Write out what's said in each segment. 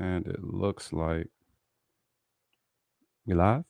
and it looks like we live.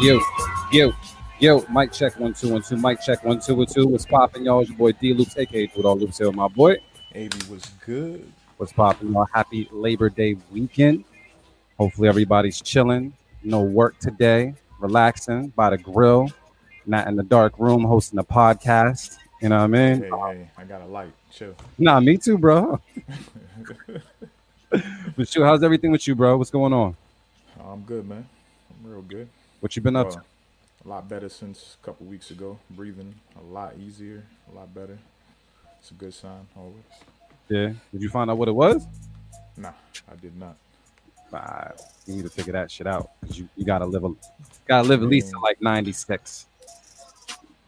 Yo, yo, yo, mic check one two one two. Mic check one two one two. What's popping, y'all? It's your boy D Loops, aka Dude All Loops here, my boy. AB was good. What's popping, y'all? Happy Labor Day weekend. Hopefully everybody's chilling. No work today. Relaxing by the grill. Not in the dark room hosting a podcast. You know what I mean? Hey, hey, I got a light. Chill. Nah, me too, bro. but you, how's everything with you, bro? What's going on? I'm good, man. I'm real good. What you been up uh, to? A lot better since a couple weeks ago. Breathing a lot easier, a lot better. It's a good sign always. Yeah. Did you find out what it was? Nah, I did not. Nah, you need to figure that shit out because you, you gotta live a gotta live at least like 96.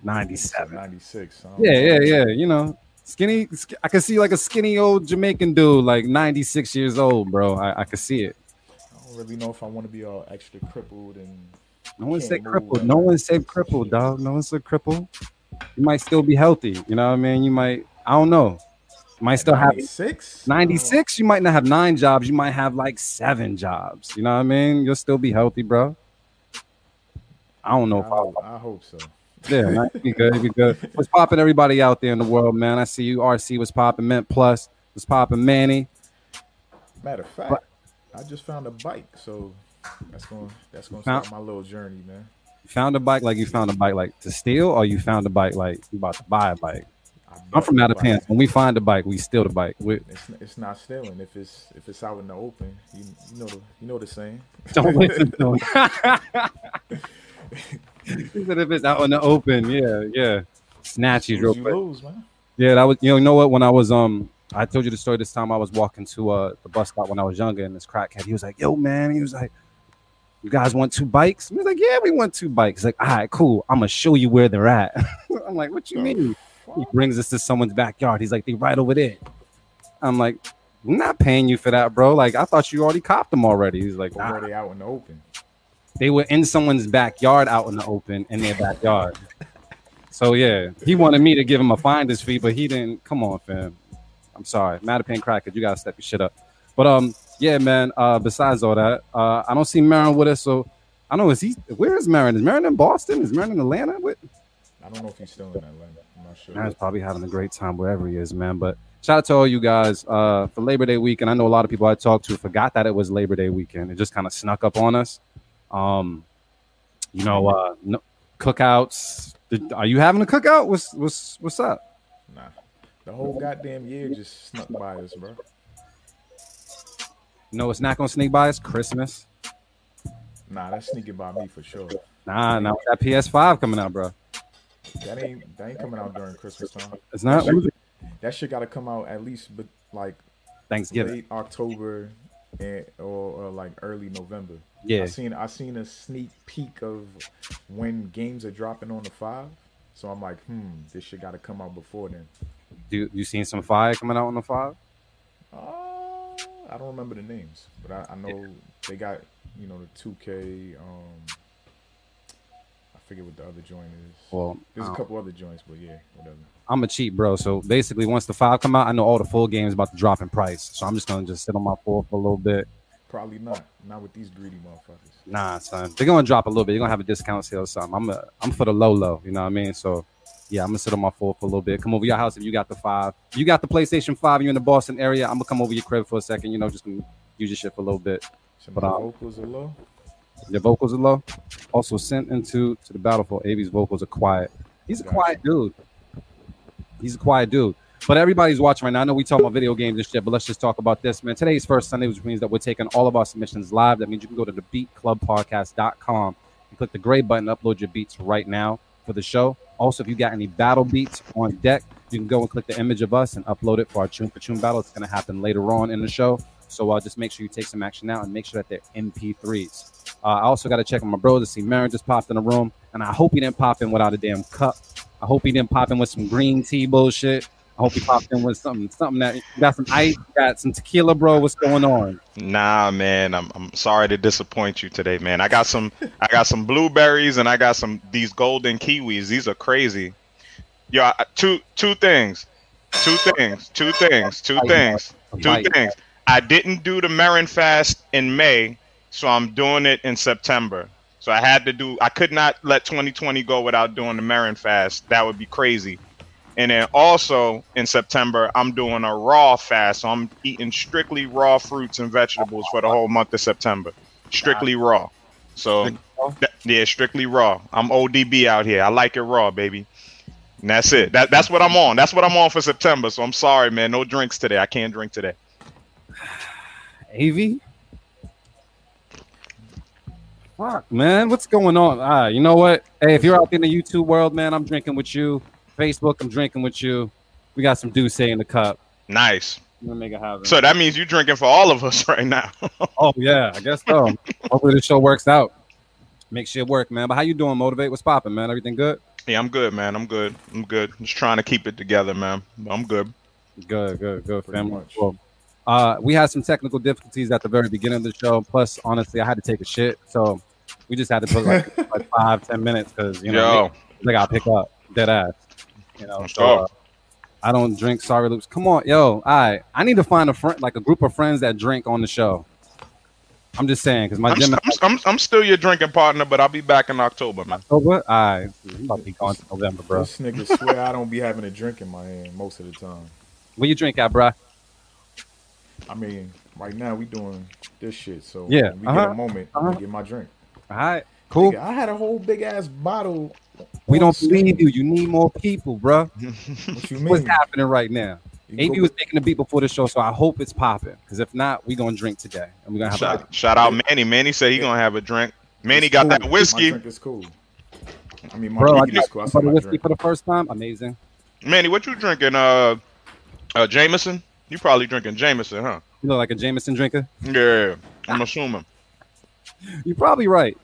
97. 96. Yeah, yeah, yeah. You know, skinny. I can see like a skinny old Jamaican dude, like 96 years old, bro. I, I can see it. I don't really know if I want to be all extra crippled and no one said crippled. No one said crippled, dog. No one said crippled. You might still be healthy. You know what I mean? You might, I don't know. You might still 96? have 96. You might not have nine jobs. You might have like seven jobs. You know what I mean? You'll still be healthy, bro. I don't know I, hope, I, I hope so. Yeah, be good. Be good. What's popping, everybody out there in the world, man? I see you. RC was popping. Mint Plus was popping. Manny. Matter of fact, but, I just found a bike, so that's going that's going to start my little journey, man. You found a bike like you found a bike like to steal, or you found a bike like you about to buy a bike. I'm from out of pants. When we find a bike, we steal the bike. It's, it's not stealing if it's if it's out in the open. You, you know the you know the saying. Don't listen to him. he said if it's out in the open, yeah, yeah. Snatch you real quick. Lose, yeah, that was you know, you know what? When I was um I told you the story this time I was walking to uh the bus stop when I was younger and this crackhead, he was like, Yo man, he was like, you guys want two bikes? He's like, yeah, we want two bikes. He's like, all right, cool. I'm gonna show you where they're at. I'm like, what you mean? He brings us to someone's backyard. He's like, they're right over there. I'm like, I'm not paying you for that, bro. Like, I thought you already copped them already. He's like, nah. already out in the open. They were in someone's backyard, out in the open, in their backyard. so yeah, he wanted me to give him a finder's fee, but he didn't. Come on, fam. I'm sorry, Mattapan Cracker, you gotta step your shit up. But um, yeah, man. Uh, besides all that, uh, I don't see Marin with us. So I don't know. Is he? Where is Marin? Is Marin in Boston? Is Marin in Atlanta? With? I don't know if he's still in Atlanta. I'm not sure. Marin's probably having a great time wherever he is, man. But shout out to all you guys uh, for Labor Day weekend. I know a lot of people I talked to forgot that it was Labor Day weekend. It just kind of snuck up on us. Um, you know, uh, no, cookouts. Did, are you having a cookout? What's what's what's up? Nah, the whole goddamn year just snuck by us, bro. No, it's not gonna sneak by It's Christmas. Nah, that's sneaking by me for sure. Nah, now that PS5 coming out, bro. That ain't that ain't coming out during Christmas time. It's not. That shit, that shit got to come out at least, but like Thanksgiving, late October, and or, or, like early November. Yeah, I seen I seen a sneak peek of when games are dropping on the five. So I'm like, hmm, this shit got to come out before then. Do you seen some fire coming out on the five? Uh, I don't remember the names, but I, I know yeah. they got you know the two K. Um, I forget what the other joint is. Well, there's a couple other joints, but yeah, whatever. I'm a cheap bro, so basically once the five come out, I know all the full games about to drop in price. So I'm just gonna just sit on my four for a little bit. Probably not. Not with these greedy motherfuckers. Nah, son. They're gonna drop a little bit. You're gonna have a discount sale or something. I'm a, I'm for the low low. You know what I mean? So yeah, I'm gonna sit on my four for a little bit. Come over your house if you got the five. If you got the PlayStation Five. You're in the Boston area. I'm gonna come over your crib for a second. You know, just use your shit for a little bit. Some but um, vocals are low. Your vocals are low. Also sent into to the battlefield. AB's vocals are quiet. He's a quiet dude. He's a quiet dude. But everybody's watching right now. I know we talk about video games and shit, but let's just talk about this, man. Today's first Sunday, which means that we're taking all of our submissions live. That means you can go to the beatclubpodcast.com and click the gray button, upload your beats right now. for the show. Also, if you got any battle beats on deck, you can go and click the image of us and upload it for our for tune battle. It's going to happen later on in the show. So uh, just make sure you take some action now and make sure that they're MP3s. Uh, I also got to check on my bro to see Marin just popped in the room, and I hope he didn't pop in without a damn cup. I hope he didn't pop in with some green tea bullshit. I hope he popped in with something, something that got some ice, got some tequila, bro. What's going on? Nah, man, I'm I'm sorry to disappoint you today, man. I got some I got some blueberries and I got some these golden kiwis. These are crazy. Yo, two two things, two things, two things, two things, two things. I didn't do the Marin fast in May, so I'm doing it in September. So I had to do. I could not let 2020 go without doing the Marin fast. That would be crazy. And then also in September, I'm doing a raw fast. So I'm eating strictly raw fruits and vegetables for the whole month of September. Strictly raw. So yeah, strictly raw. I'm ODB out here. I like it raw, baby. And that's it. That that's what I'm on. That's what I'm on for September. So I'm sorry, man. No drinks today. I can't drink today. AV? Fuck, man. What's going on? Ah, you know what? Hey, if you're out in the YouTube world, man, I'm drinking with you. Facebook, I'm drinking with you. We got some D'usse in the cup. Nice. make it happen. So that means you're drinking for all of us right now. oh yeah, I guess so. Hopefully the show works out. Make shit work, man. But how you doing? Motivate? What's popping, man? Everything good? Yeah, I'm good, man. I'm good. I'm good. Just trying to keep it together, man. I'm good. Good, good, good, family. Well, uh, we had some technical difficulties at the very beginning of the show. Plus, honestly, I had to take a shit, so we just had to put like, like five, ten minutes because you know they, got to pick up dead ass. You know, so, uh, I don't drink sorry loops. Come on, yo, I I need to find a friend, like a group of friends that drink on the show. I'm just saying because my I'm, gym. I'm, I'm, I'm, still your drinking partner, but I'll be back in October, man. October? All right, I'm about to be gone to November, bro. This nigga swear I don't be having a drink in my hand most of the time. Where you drink at, bro? I mean, right now we doing this shit, so yeah, we uh-huh. get a moment, uh-huh. get my drink. All right, cool. Nigga, I had a whole big ass bottle we don't believe you. You need more people, bro. what you mean? What's happening right now? AB was making the beat before the show, so I hope it's popping. Because if not, we gonna drink today, and we're gonna have shout, a- shout out Manny. Manny said he gonna have a drink. Manny it's got cool. that whiskey. My drink is cool. I mean, my bro, drink I is cool. I the whiskey drink. for the first time. Amazing. Manny, what you drinking? Uh, uh, Jameson. You probably drinking Jameson, huh? You look like a Jameson drinker. Yeah, I'm assuming. You're probably right.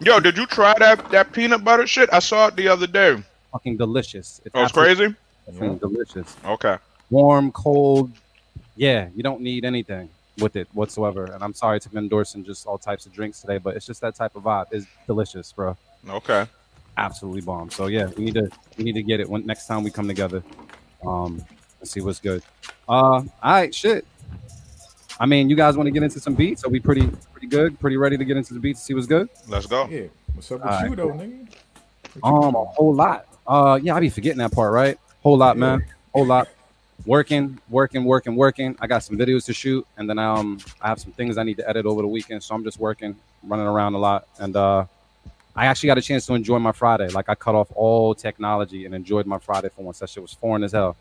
Yo, did you try that that peanut butter shit? I saw it the other day. Fucking delicious. It's oh, it's crazy. Yeah. Delicious. Okay. Warm, cold. Yeah, you don't need anything with it whatsoever. And I'm sorry to be endorsing just all types of drinks today, but it's just that type of vibe. It's delicious, bro. Okay. Absolutely bomb. So yeah, we need to we need to get it when next time we come together. Um, and see what's good. Uh, all right, shit. I mean, you guys want to get into some beats? Are we pretty pretty good? Pretty ready to get into the beats? See what's good? Let's go. Yeah. What's up with All you right. though, nigga? Um, a whole lot. Uh, yeah, I be forgetting that part, right? Whole lot, yeah. man. Whole lot. Working, working, working, working. I got some videos to shoot, and then um, I have some things I need to edit over the weekend. So I'm just working, running around a lot, and uh, I actually got a chance to enjoy my Friday. Like I cut off all technology and enjoyed my Friday for once. That shit was foreign as hell,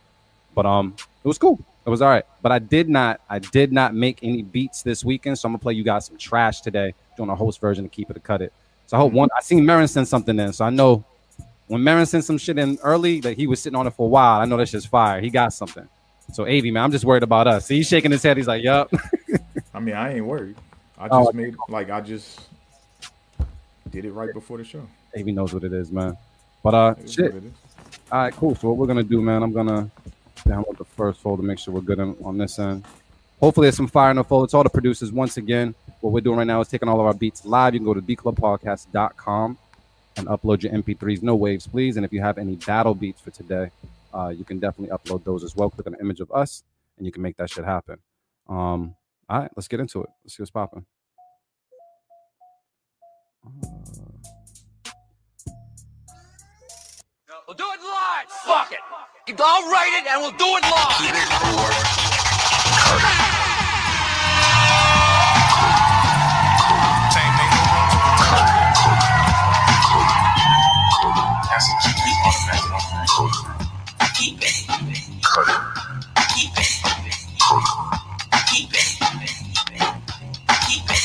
but um, it was cool. It was all right, but I did not. I did not make any beats this weekend, so I'm gonna play you guys some trash today, doing a host version to keep it to cut it. So I hope one. I seen Marin send something in, so I know when Marin sent some shit in early, that like he was sitting on it for a while. I know that's just fire. He got something. So AV man, I'm just worried about us. See, he's shaking his head. He's like, "Yup." I mean, I ain't worried. I oh, just oh, made like I just did it right before the show. AV knows what it is, man. But uh, shit. All right, cool. So what we're gonna do, man? I'm gonna download the first folder, make sure we're good on, on this end. Hopefully, there's some fire in the folder. It's all the producers. Once again, what we're doing right now is taking all of our beats live. You can go to bclubpodcast.com and upload your MP3s. No waves, please. And if you have any battle beats for today, uh, you can definitely upload those as well. Click on the image of us, and you can make that shit happen. Um, all right, let's get into it. Let's see what's popping. We'll do it live. Fuck it. I'll write it and we'll do it live. Keep it Keep it. Keep it. Keep it.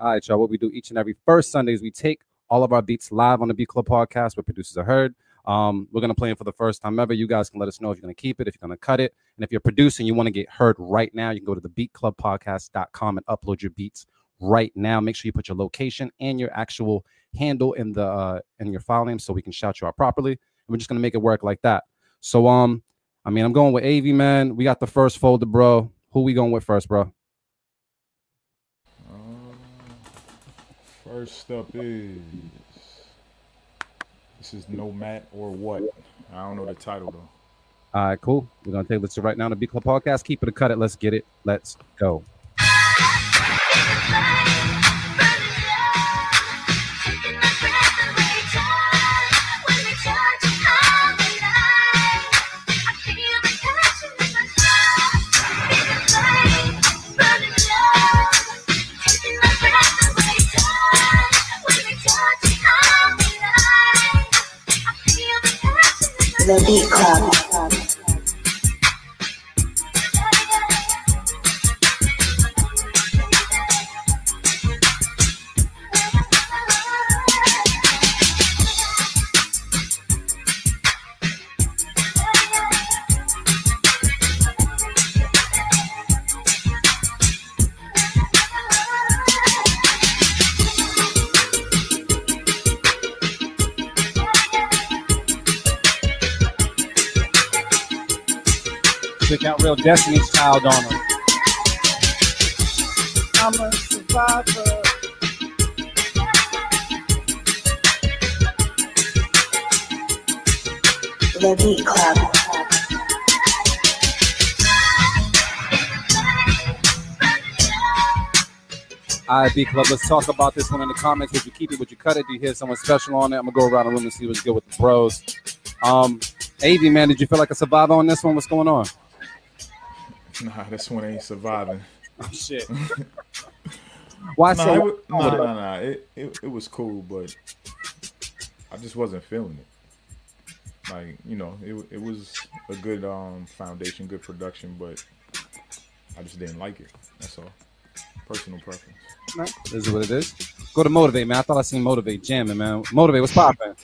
All right, y'all. What we do each and every first Sunday is we take all of our beats live on the Beat Club podcast where producers are heard. Um, we're gonna play it for the first time ever. You guys can let us know if you're gonna keep it, if you're gonna cut it, and if you're producing, you want to get heard right now. You can go to the beatclubpodcast.com and upload your beats right now. Make sure you put your location and your actual handle in the uh, in your file name so we can shout you out properly. And we're just gonna make it work like that. So um, I mean, I'm going with AV man. We got the first folder, bro. Who we going with first, bro? Um, first up is this is no mat or what? I don't know the title though. All right, cool. We're gonna take this to right now the Beat Club podcast. Keep it a cut it. Let's get it. Let's go. The Beat Club. Took Destiny's Child on him. I'm a survivor. The Beat Club. All right, B Club, let's talk about this one in the comments. Would you keep it? Would you cut it? Do you hear someone special on it? I'm gonna go around the room and see what's good with the bros. Um, AV man, did you feel like a survivor on this one? What's going on? Nah, this one ain't surviving. Shit. Why Nah, so? it, wa- nah, nah, nah. It, it it was cool, but I just wasn't feeling it. Like you know, it it was a good um foundation, good production, but I just didn't like it. That's all. Personal preference. No, this is what it is. Go to motivate, man. I thought I seen motivate jamming, man. Motivate, what's popping?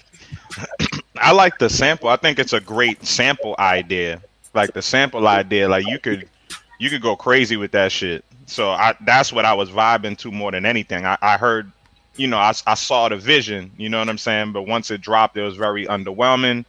I like the sample. I think it's a great sample idea. Like the sample idea, like you could you could go crazy with that shit. So I that's what I was vibing to more than anything. I, I heard, you know, I, I saw the vision, you know what I'm saying? But once it dropped, it was very underwhelming,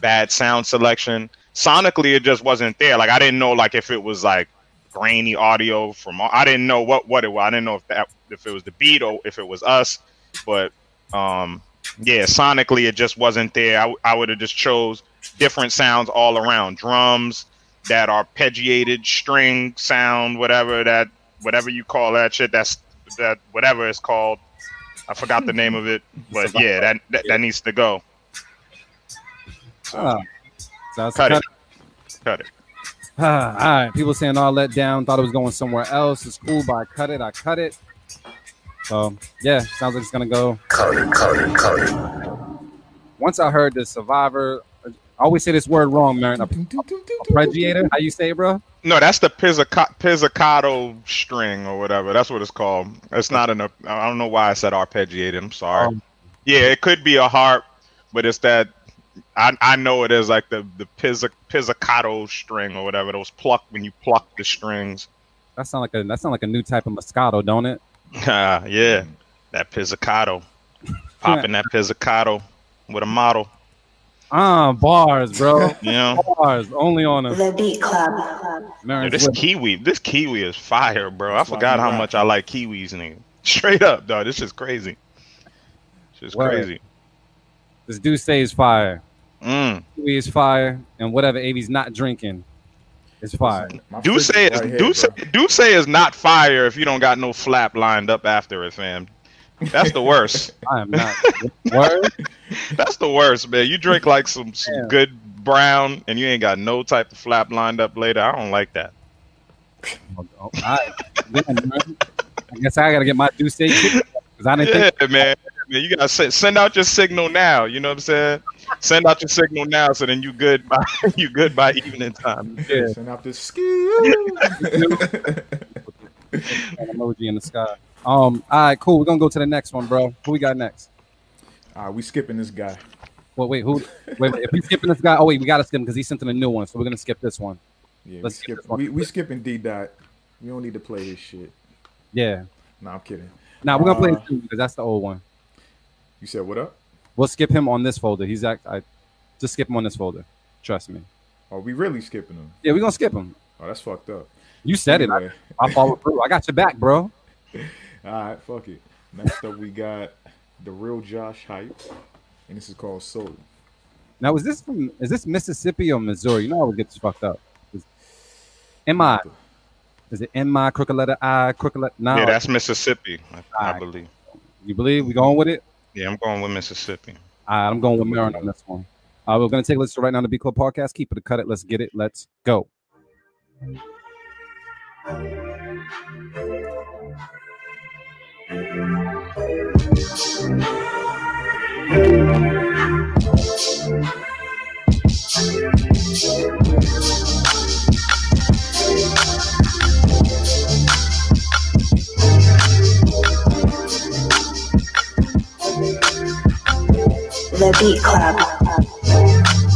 bad sound selection. Sonically, it just wasn't there. Like I didn't know like if it was like grainy audio from I didn't know what what it was. I didn't know if that if it was the beat or if it was us. But um yeah, sonically it just wasn't there. I, I would have just chose different sounds all around. Drums that arpeggiated string sound, whatever that whatever you call that shit. That's that whatever it's called. I forgot the name of it, but yeah, that that, that needs to go. Ah, so Cut it. Cut it. Ah, all right. People saying all let down, thought it was going somewhere else. It's cool, but I cut it. I cut it. So yeah, sounds like it's gonna go. Cut it, cut it, cut it. Once I heard the survivor, I always say this word wrong, man. Arpeggiator, how you say it, bro? No, that's the pizzica- pizzicato string or whatever. That's what it's called. It's not an. I don't know why I said arpeggiated. I'm sorry. Um, yeah, it could be a harp, but it's that. I, I know it is like the the pizzic, pizzicato string or whatever. Those pluck when you pluck the strings. That sound like a that sound like a new type of Moscato, don't it? Ah, yeah, that pizzicato, popping that pizzicato with a model. Ah, bars, bro. You know, bars only on a The Beat Club. Yo, Marin this Swift. kiwi, this kiwi is fire, bro. I That's forgot how much I like kiwis, nigga. Straight up, dog. This is crazy. This is Word. crazy. This dude says fire. Mm. Kiwi is fire, and whatever AV's not drinking is fire. D'usse is is right D'usse bro. D'usse is not fire if you don't got no flap lined up after it, fam. That's the worst. I am not. Word? That's the worst, man. You drink like some some Yeah. good brown and you ain't got no type of flap lined up later. I don't like that. Oh, all right. I guess I gotta get my D'usse because I didn't Yeah, think. man. Man, you gotta send, send out your signal now. You know what I'm saying? Send out your signal now, so then you good by you good by evening time. Yeah. Send out the skill. An emoji in the sky. Um. All right. Cool. We're gonna go to the next one, bro. Who we got next? right, we skipping this guy. Well, wait, who? Wait, wait, if we skipping this guy, oh wait, we gotta skip him because he sent in a new one, so we're gonna skip this one. Yeah, Let's we, skip skip, this we, we skipping D dot. We don't need to play his shit. Yeah. Nah, I'm kidding. Now we're gonna play Uh, this too because that's the old one. You said what up? We'll skip him on this folder. He's act. I just skip him on this folder. Trust me. Are we really skipping him? Yeah, we're gonna skip him. Oh, that's fucked up. You said it. I, I followed through. I got your back, bro. All right, fuck it. Next up, we got the real Josh Hype, and this is called Soul. Now, is this from? Is this Mississippi or Missouri? You know, I always get this fucked up. Is, am I? Is it M I crooked letter I crooked letter? No. Yeah, that's Mississippi, I, I believe. you believe we going with it? Yeah, I'm going with Mississippi. All right, I'm going with Marin on this one. Uh, we're gonna take a listen right now to B Club Podcast. Keep it, cut it. Let's get it. Let's go. The Beat Club.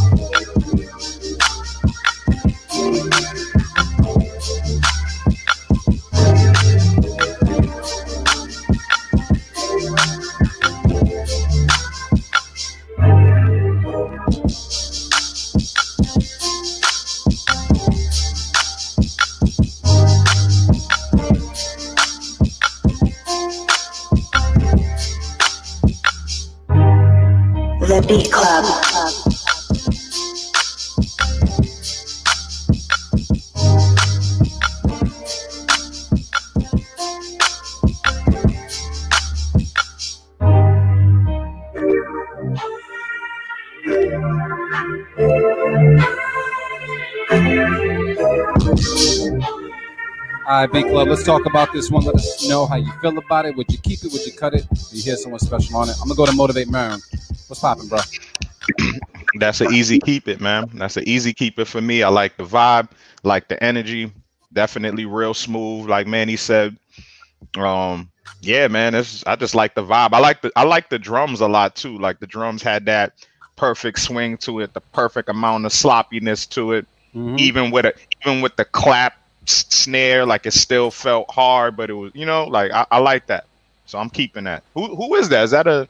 Beat Club. Club. Let's talk about this one. Let us know how you feel about it. Would you keep it? Would you cut it? Do you hear someone special on it? I'm gonna go to motivate Marin. What's popping, bro? That's an easy keep it, man. That's an easy keep it for me. I like the vibe, like the energy. Definitely real smooth, like Manny said. Um, yeah, man. It's I just like the vibe. I like the I like the drums a lot too. Like the drums had that perfect swing to it, the perfect amount of sloppiness to it. Mhm. Even with a even with the clap s- snare, like it still felt hard, but it was you know like I, I like that. So I'm keeping that. Who who is that? Is that a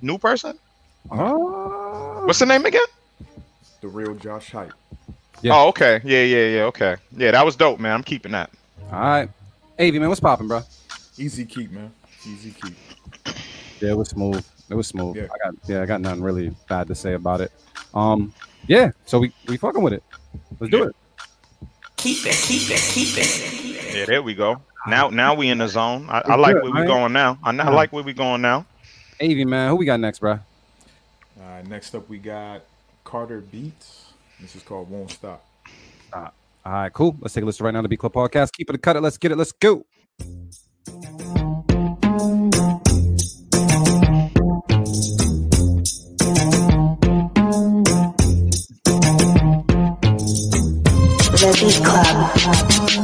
new person? Oh. What's the name again? The real Josh Hype. Yeah. Oh, okay. Yeah, yeah, yeah. Okay. Yeah, that was dope, man. I'm keeping that. All right, Avi, man. What's popping, bro? Easy keep, man. Easy keep. Yeah, it was smooth. It was smooth. Yeah. I got yeah, I got nothing really bad to say about it. Um, yeah. So we we fucking with it. Let's do Yeah. it. Keep it, keep it, keep it. Yeah, there we go. Now, now we in the zone. I, I like good, where we right? going now. I, I like where we going now. Avi, man. Who we got next, bro? All right, next up, we got Carter Beats. This is called Won't Stop. Uh, all right, cool. Let's take a listen right now to B Club Podcast. Keep it, cut it. Let's get it. Let's go. The Beat Club.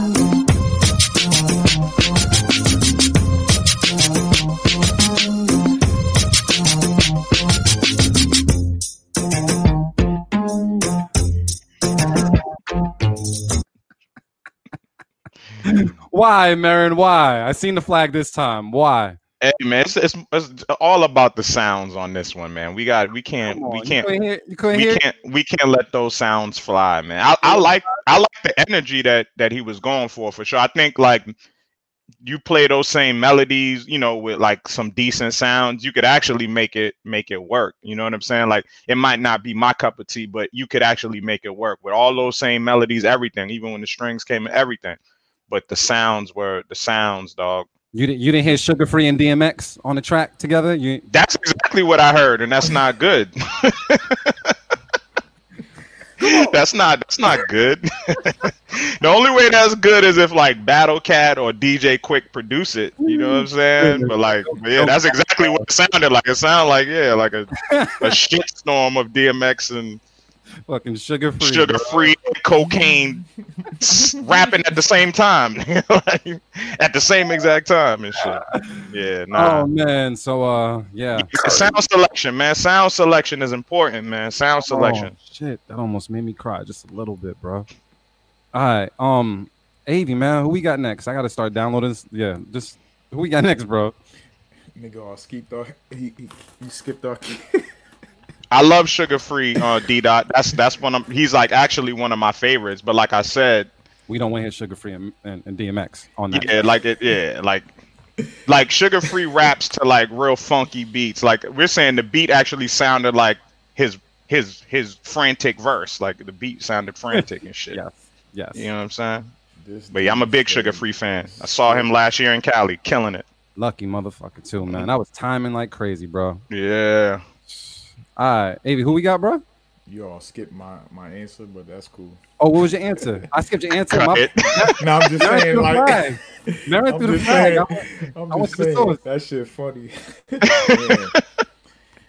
Why, Marin? Why? I seen the flag this time. Why? Hey, man, it's, it's, it's all about the sounds on this one, man. We got, we can't, Come we can't, hear. We hear. can't, we can't let those sounds fly, man. I, I like, I like the energy that that he was going for, for sure. I think like you play those same melodies, you know, with like some decent sounds, you could actually make it make it work. You know what I'm saying? Like it might not be my cup of tea, but you could actually make it work with all those same melodies, everything, even when the strings came and everything. But the sounds were the sounds, dog. You didn't. You didn't hear Suga Free and DMX on the track together. You. That's exactly what I heard, and that's not good. that's not that's not good. the only way that's good is if like Battle Cat or DJ Quik produce it. You know what I'm saying? But like, yeah, that's exactly what it sounded like. It sounded like yeah, like a a shitstorm of DMX and Fucking Suga Free. sugar free cocaine s- rapping at the same time Like, at the same exact time and shit yeah nah Oh man. So uh yeah. sound selection man sound selection is important man sound selection Oh, shit, that almost made me cry just a little bit, bro. All right. Um Avy, man, who we got next? I gotta start downloading this. Yeah, just who we got next, bro? Nigga all skipped off. He, he, he skipped off. I love Suga Free uh D dot that's that's one of he's like actually one of my favorites but like I said We don't want his Suga Free and, and, and DMX on that. Yeah, like it. Yeah, like like Suga Free raps to like real funky beats. Like we're saying, the beat actually sounded like his his his frantic verse. Like the beat sounded frantic and shit. Yes. Yes. You know what I'm saying? This But yeah, I'm a big Suga Free fan. I saw him last year in Cali, killing it. Lucky motherfucker too, man. I was timing like crazy, bro. Yeah. All right, Avy, who we got, bro? You all skipped my my answer, but that's cool. Oh, what was your answer? I skipped your answer. Cut My, it. No, I'm just saying, like, flag. Married I'm through the just flag. saying, I- I'm I went just to the saying that shit funny. Yeah.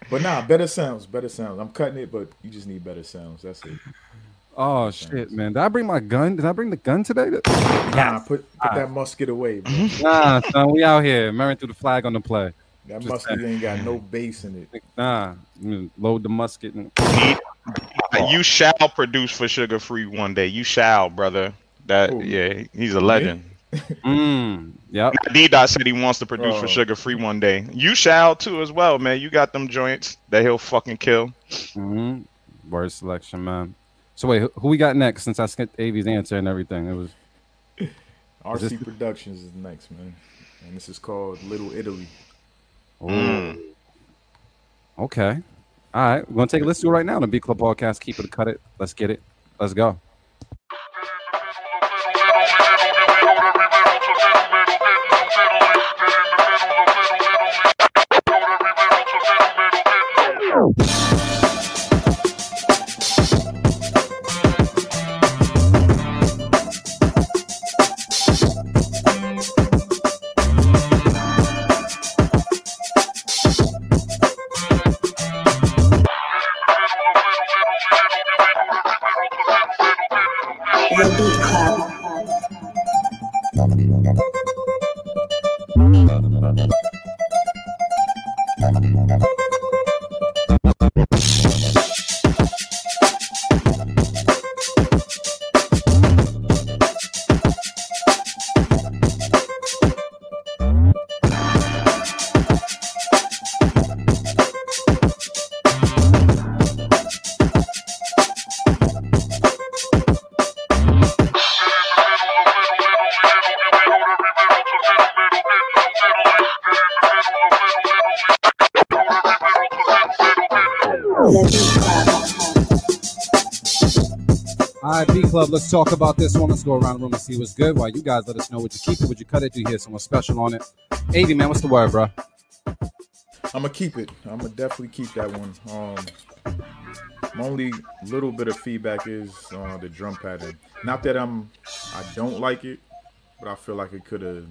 But nah, better sounds, better sounds. I'm cutting it, but you just need better sounds. That's it. Oh shit, man! Did I bring my gun? Did I bring the gun today? Nah, put put that musket away, bro. Nah, son, we out here married through the flag on the play. That Just musket ain't got no bass in it. Nah, load the musket. And, You shall produce for Suga Free one day. You shall, brother. That Who? yeah, he's a legend. mm, yep. D Dot said he wants to produce Oh. for Suga Free one day. You shall too as well, man. You got them joints that he'll fucking kill. hmm Word selection, man. So wait, who- who we got next? Since I skipped Avy's answer and everything, it was RC this- Productions is next, man. And this is called Little Italy. Mm. okay. All right, we're gonna take a listen to it right now. on The B Club Podcast. Keep it, cut it. Let's get it. Let's go. Right, Let's talk about this one. Let's go around the room and see what's good. While you guys let us know, would you keep it? Would you cut it? Do you hear someone special on it? Avy, man, what's the word, bro? I'm gonna keep it. I'm gonna definitely keep that one. Um, my only little bit of feedback is uh, the drum pattern. Not that I'm, I don't like it, but I feel like it could have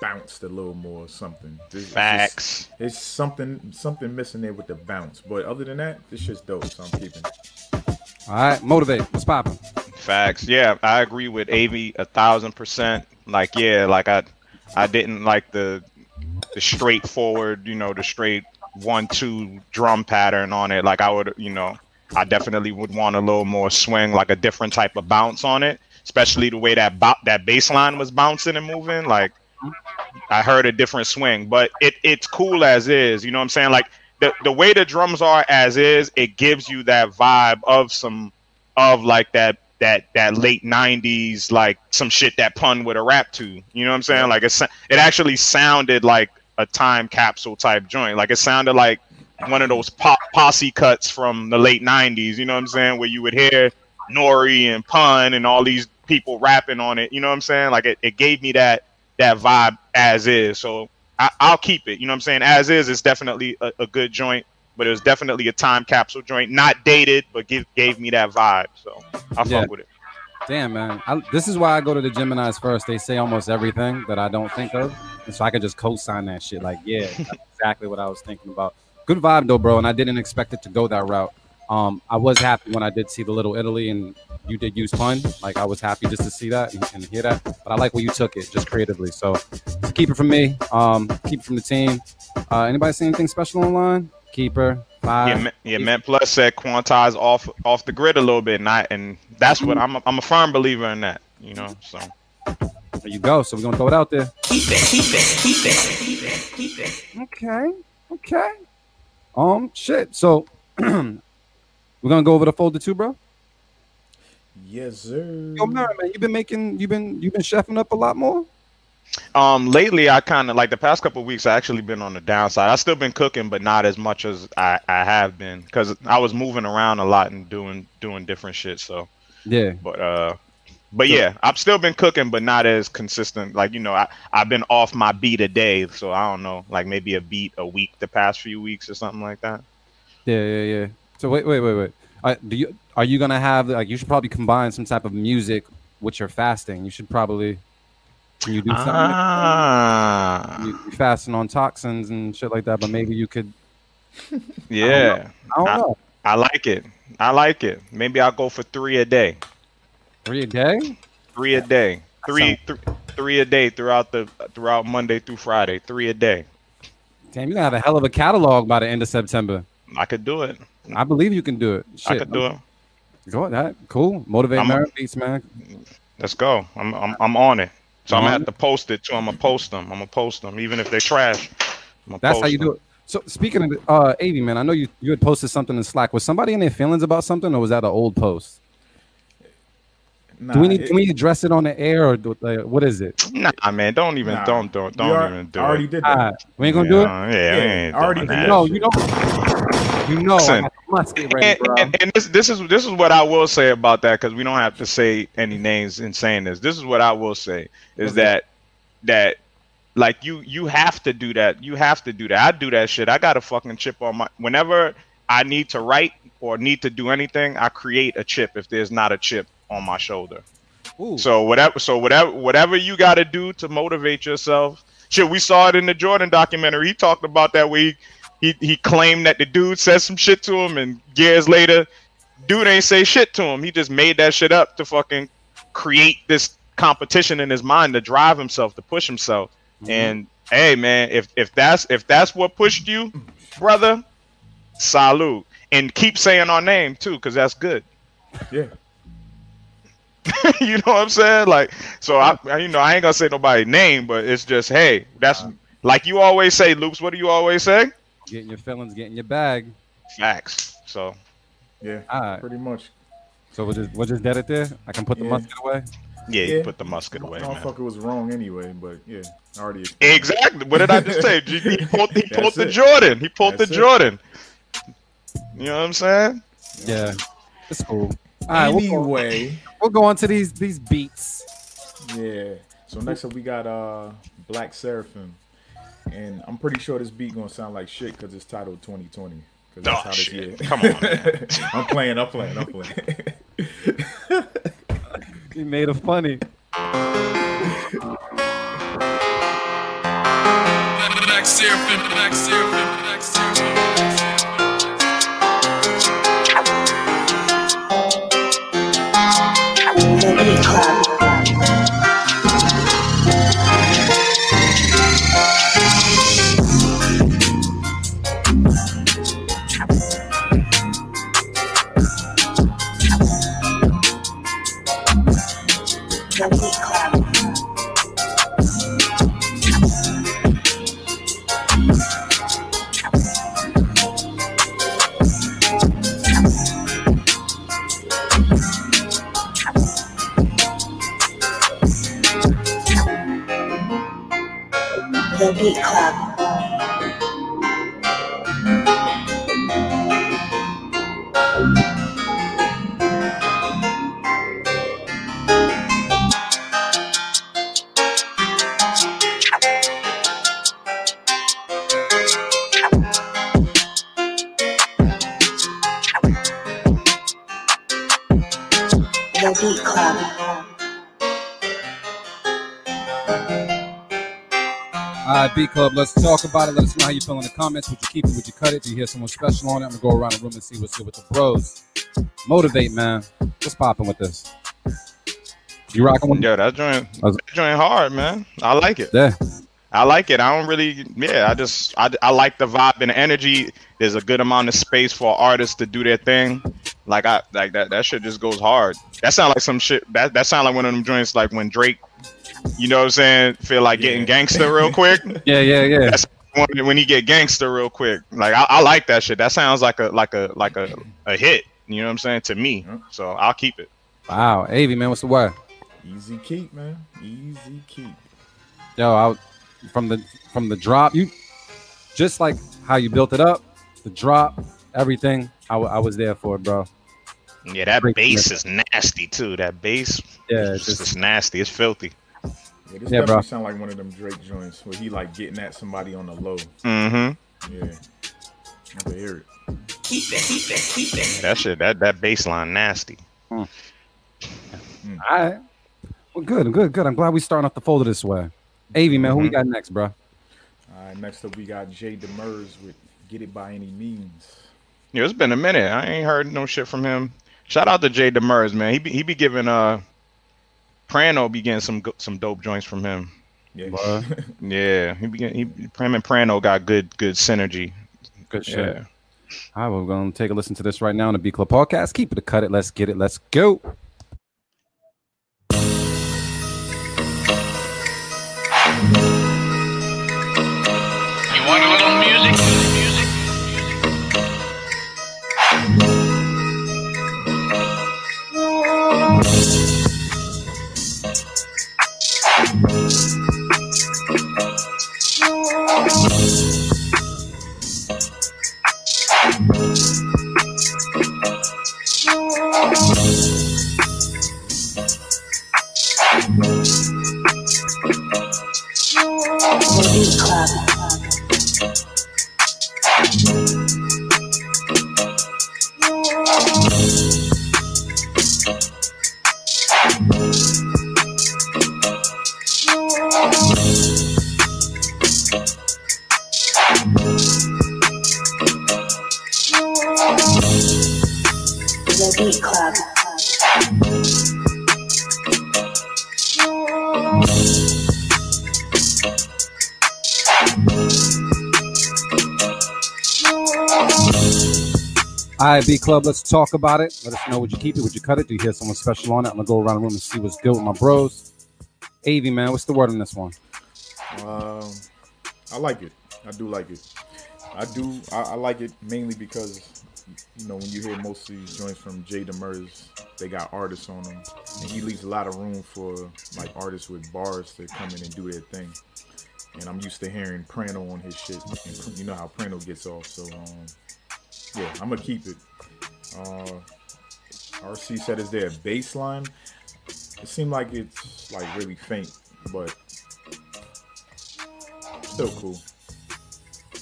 bounced a little more or something. It's- it's Facts. It's something, something missing there with the bounce. But other than that, this shit's dope. So I'm keeping. it. All right, motivate. What's popping? Facts. Yeah, I agree with Av a thousand percent. Like, yeah, like I, I didn't like the, the straightforward, you know, the straight one two drum pattern on it. Like I would, you know, I definitely would want a little more swing, like a different type of bounce on it. Especially the way that bo- that bass line was bouncing and moving. Like, I heard a different swing, but it it's cool as is. You know what I'm saying? Like the the way the drums are as is, it gives you that vibe of some of like that that that late 90s like some shit that Pun would a rap to you know what i'm saying? Like it's, it actually sounded like a time capsule type joint. Like it sounded like one of those pop posse cuts from the late 90s you know what i'm saying? Where you would hear Nore and Pun and all these people rapping on it you know what i'm saying? Like it, it gave me that that vibe as is. So I, i'll keep it you know what i'm saying? As is it's definitely a, a good joint but it was definitely a time capsule joint, not dated, but give, gave me that vibe. So I Yeah. fuck with it. Damn, man. I, this is why I go to the Gemini's first. They say almost everything that I don't think of. And so I can just co sign that shit. Like, yeah, that's exactly what I was thinking about. Good vibe, though, bro. And I didn't expect it to go that route. Um, I was happy when I did see the Little Italy and you did use fun. Like I was happy just to see that and, and hear that. But I like where you took it just creatively. So keep it from me. Um, keep it from the team. Uh, anybody see anything special online? Keeper. Five. Yeah, Me- yeah, Mint Plus said quantize off off the grid a little bit, and I, and that's what I'm. A, I'm a firm believer in that. You know, so There you go. So we're gonna throw it out there. Keep it, keep it, keep it, keep it, keep it. Okay. Okay. Um. Shit. So we're gonna go over the folder too, bro. Yes, sir. Yo, Mary, man, you've been making, you've been, you've been chefing up a lot more. Um, lately I kind of like the past couple of weeks I actually been on the downside. I still been cooking, but not as much as I, I have been because I was moving around a lot and doing doing different shit. So, Yeah. but uh, but yeah, I've still been cooking, but not as consistent. Like you know, I I've been off my beat a day, so I don't know, like maybe a beat a week the past few weeks or something like that. Yeah, yeah, yeah. So wait, wait, wait, wait. Uh, do you are you gonna have like you should probably combine some type of music with your fasting? You should probably can you do something? like? Ah, You, you fasting on toxins and shit like that, but maybe you could. yeah, I don't I- know. I like it. I like it. Maybe I'll go for three a day. Three a day. Three a day. Three, th- three a day throughout the throughout Monday through Friday. Three a day. Damn, you're gonna have a hell of a catalog by the end of September. I could do it. I believe you can do it. Shit, I could do it. Go that cool. Motivate I'm Beats, man. Let's go. I'm I'm, I'm on it. So I'm gonna have to post it too. I'm gonna post them. I'm gonna post them, even if they're trash. I'm gonna That's how you them. do it. So speaking of uh, 80 man, I know you you had posted something in Slack. Was somebody in their feelings about something, or was that an old post? Nah, do we need it- can we address it on the air, or do, like, what is it? Nah, man. Don't even. Nah. Don't don't don't are- even do it. I already it. did that. Ah, we ain't gonna do it. Yeah, yeah, we ain't I already doing did that. No, you don't. You know, Listen. got the musket ready, and, bro. and, and this this is this is what I will say about that because we don't have to say any names in saying this. This is what I will say is Okay. that that like you you have to do that. You have to do that. I do that shit. I got a fucking chip on my whenever I need to write or need to do anything, I create a chip if there's not a chip on my shoulder. Ooh. So whatever so whatever whatever you got to do to motivate yourself. Shit, we saw it in the Jordan documentary. He talked about that where he he, he claimed that the dude said some shit to him and years later dude ain't say shit to him. He just made that shit up to fucking create this competition in his mind to drive himself, to push himself. Mm-hmm. And hey man, if if that's if that's what pushed you, brother, salute. And keep saying our name too, because that's good. Yeah. you know what I'm saying? Like, so I, I- you know, I ain't gonna say nobody's name, but it's just, hey, that's uh-huh. like you always say, Loops. What do you always say? Getting your feelings, getting your bag. Facts. So Yeah. All right. Pretty much. So we're just we'll just dead it there. I can put the Yeah. musket away. yeah, you Yeah. put the musket away, man. Motherfucker was wrong anyway, but yeah, I already. explained. Exactly. What did I just say? He he pulled, he pulled the it. Jordan. He pulled That's the it. Jordan. You know what I'm saying? Yeah, it's cool. All right, we'll go, Anyway, we'll go on to these these beats. yeah. So next up we got uh Black Seraphim, and I'm pretty sure this beat gonna sound like shit because it's titled 2020. Because Oh, shit. Come on, man. I'm playing. I'm playing. I'm playing. He made it funny. Black Seraphim, Black Seraphim, Black Seraphim. Club. All right, B Club, let's talk about it. Let us know how you feel in the comments. Would you keep it? Would you cut it? Do you hear someone special on it? I'm gonna go around the room and see what's good with the bros. Motivate, man. What's popping with this? You rocking with Yo, that joint, uh, that joint hard, man. I like it. Yeah. I like it. I don't really, yeah. I just, I, I like the vibe and the energy. There's a good amount of space for artists to do their thing. Like I, like that. That shit just goes hard. That sound like some shit. That that sound like one of them joints, like when Drake, you know what I'm saying, feel like getting gangster real quick. Yeah, yeah, yeah. That's when, when he get gangster real quick. Like I, I like that shit. That sounds like a like a like a, a hit. You know what I'm saying to me. So I'll keep it. Wow, Avi, man, what's the word? Easy keep, man. Easy keep. Yo, I from the from the drop, you just like how you built it up, the drop, everything. I, I was there for it, bro. Yeah, that Great bass commitment. is nasty too. That bass, Yeah, it's just- just it's nasty. It's filthy. Yeah, this Yeah, definitely bro. sound like one of them Drake joints where he like getting at somebody on the low. Mm-hmm. Yeah. I can hear it. Keep it, keep it, keep it. That shit, that that bass line nasty. All right. Well, good, good, good. I'm glad we starting off the folder this way. Avy, man, who we Mhm. got next, bro? All right, next up we got Jay Demers with Get It By Any Means. Yeah, it's been a minute. I ain't heard no shit from him. Shout out to Jay Demers, man. He be he be giving uh Prano be getting some some dope joints from him. Yeah. Yeah, he be getting, he him and Prano got good good synergy. Good shit. Yeah. All right, we're going to take a listen to this right now on the B Club podcast. Keep it, cut it. Let's get it. Let's go. B Club, let's talk about it. Let us know would you keep it, would you cut it? Do you hear someone special on it? I'm gonna go around the room and see what's good with my bros. Avi, man, what's the word on this one? Um, I like it. I do like it. I do. I, I like it mainly because you know when you hear most of these joints from Jay Demers, they got artists on them, and he leaves a lot of room for like artists with bars to come in and do their thing. And I'm used to hearing Prano on his shit, and you know how Prano gets off. So um, yeah, I'm gonna keep it. Uh, RC said, "Is there a baseline?" It seemed like it's like really faint, but still cool.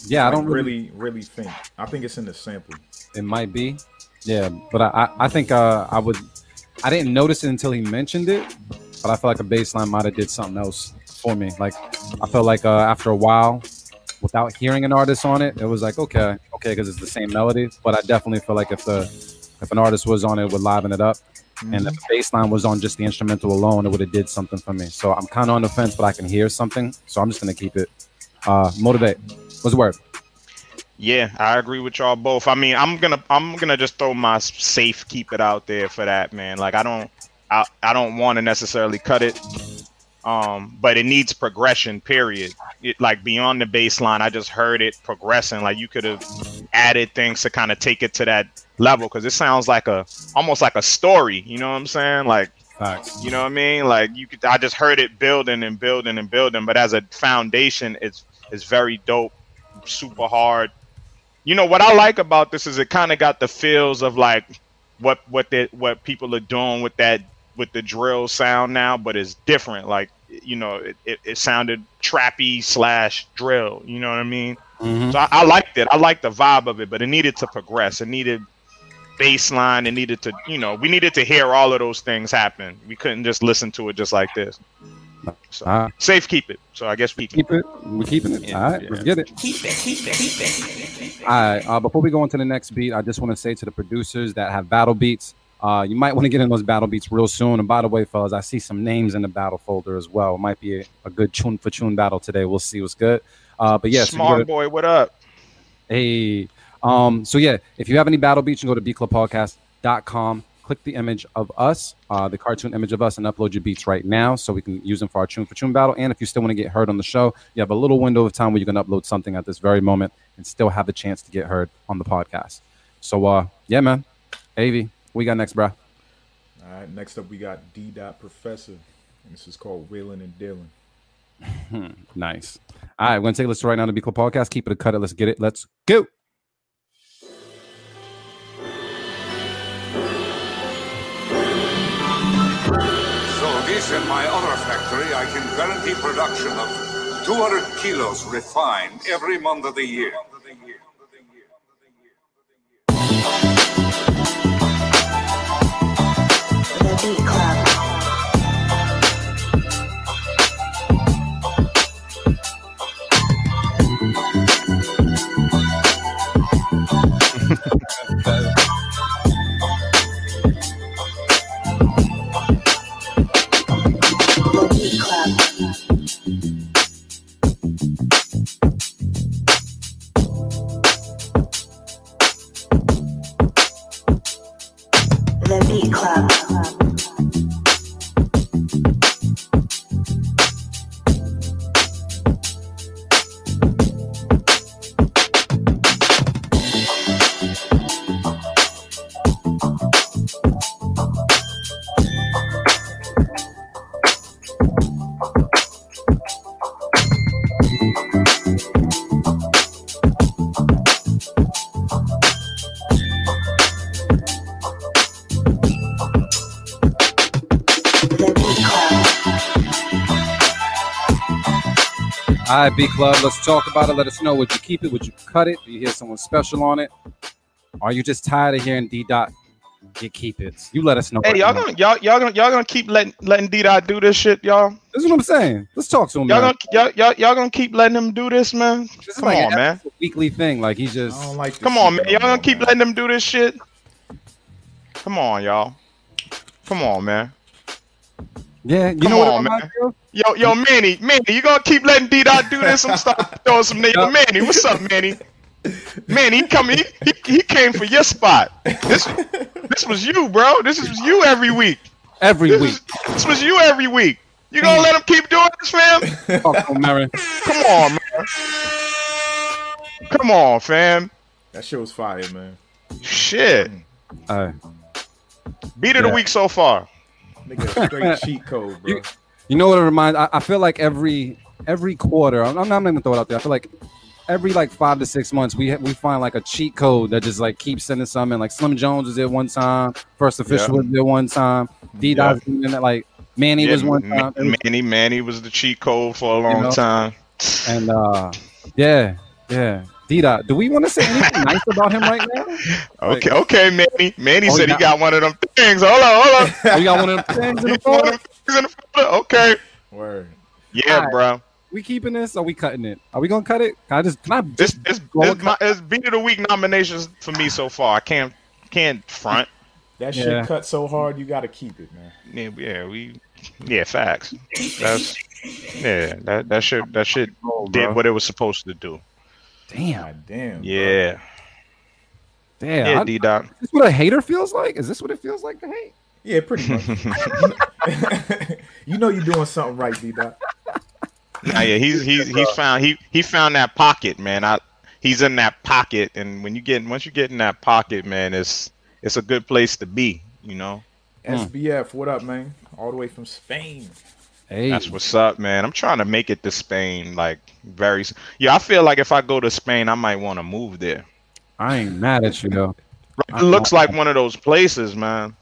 Yeah, I don't really. really, really faint. I think it's in the sample. It might be. Yeah, but I, I, I think uh, I would. I didn't notice it until he mentioned it, but I feel like a baseline might have did something else for me. Like I felt like uh, after a while, without hearing an artist on it, it was like okay, okay, because it's the same melody. But I definitely feel like if the if an artist was on it, it would liven it up. And if the bass line was on just the instrumental alone, it would have did something for me. So I'm kind of on the fence, but I can hear something. So I'm just gonna keep it. Uh, motivate. What's the word? Yeah, I agree with y'all both. I mean, I'm gonna I'm gonna just throw my safe keep it out there for that, man. Like I don't I, I don't want to necessarily cut it. Um, but it needs progression, period. It like beyond the baseline, I just heard it progressing. Like you could have added things to kind of take it to that level because it sounds like a almost like a story, you know what I'm saying? Like Facts. you know what I mean? Like you could I just heard it building and building and building, but as a foundation, it's it's very dope, super hard. You know what I like about this is it kind of got the feels of like what what they what people are doing with that with the drill sound now, but it's different. Like you know, it, it, it sounded trappy slash drill. You know what I mean? Mhm. So I, I liked it. I liked the vibe of it, but it needed to progress. It needed bass line. It needed to, you know, we needed to hear all of those things happen. We couldn't just listen to it just like this. So All right. safe keep it. So I guess we keep Keep it. We're keeping it. Yeah, All right, yeah. let's get it. Keep it, keep it, keep it. All right. Uh, before we go into the next beat, I just want to say to the producers that have battle beats, uh, you might want to get in those battle beats real soon. And by the way, fellas, I see some names in the battle folder as well. It might be a, a good tune for tune battle today. We'll see what's good. Uh, but yes, Smart boy, what up? Hey, um, so yeah, if you have any battle beats, you can go to bclubpodcast.com, click the image of us, uh, the cartoon image of us, and upload your beats right now so we can use them for our tune for tune battle. And if you still want to get heard on the show, you have a little window of time where you can upload something at this very moment and still have the chance to get heard on the podcast. So uh yeah, man. AV, what we got next, bro? All right, next up we got D. Dot Professor, and this is called Wheeling and Dealing. Nice. All right, we're gonna take a listen right now to Be Cool Podcast. Keep it a cut it. Let's get it. Let's go. So this and my other factory, I can guarantee production of 200 kilos refined every month of the year. Beat Club. Club. All right, B Club, let's talk about it. Let us know. Would you keep it? Would you cut it? Do you hear someone special on it? Are you just tired of hearing D Dot? You keep it. You let us know. Hey, right y'all now. gonna y'all y'all gonna y'all gonna keep letting letting D Dot do this shit, y'all? This is what I'm saying. Let's talk to him. Y'all man. gonna y'all, y'all y'all gonna keep letting him do this, man? This is Come like on, man. weekly thing. Like he's just. I don't like. This Come on, man. Y'all gonna keep letting them do this shit? Come on, y'all. Come on, man. Yeah, you Come know what it on, reminds man. Yo, yo, Manny, Manny, you gonna keep letting D Dot do this? I'm start throwing some nigga. Manny, what's up, Manny? Manny, he coming. He, he, he came for your spot. This this was you, bro. This is you every week. Every This, week. is, this was you every week. You gonna let him keep doing this, fam? Talk to him, Mary. Come on, man. Come on, fam. That shit was fire, man. Shit. Uh, Beat of the week so far. Nigga, straight cheat code, bro. You- you know what it reminds? I, I feel like every every quarter. I'm, I'm not even gonna throw it out there. I feel like every like five to six months we we find like a cheat code that just like keeps sending something. Like Slim Jones was there one time. First official was there one time. D Dot's been that like Manny was one time. It Manny, Manny was the cheat code for a long know? time. and uh yeah, yeah. D Dot. Do we want to say anything nice about him right now? Okay, okay, Manny. Manny Oh, said he he got one of them things. Hold on, hold on. Oh, you got one of them things in the One of them things in the folder? Okay. Word. Yeah, Alright. bro. We keeping this? Or are we cutting it? Are we gonna cut it? Can I just can I This just this go this my it's beat of the week nominations for me so far. I can't can't front. That Yeah. shit cut so hard, you gotta keep it, man. Yeah, yeah, we yeah, facts. That's yeah, that that shit that shit Oh, did what it was supposed to do. Damn? God damn. bro. Yeah. Damn. Yeah, I- D Dot. Is this what a hater feels like? Is this what it feels like to hate? Yeah, pretty much. you know you're doing something right, D Dot. Nah, yeah, he's he's he's found he he found that pocket, man. I he's in that pocket, and when you get once you get in that pocket, man, it's it's a good place to be. You know, SBF, hmm. what up, man? All the way from Spain. Hey, that's what's up, man. I'm trying to make it to Spain, like very. Yeah, I feel like if I go to Spain, I might want to move there. I ain't mad at you though. It looks like one of those places, man.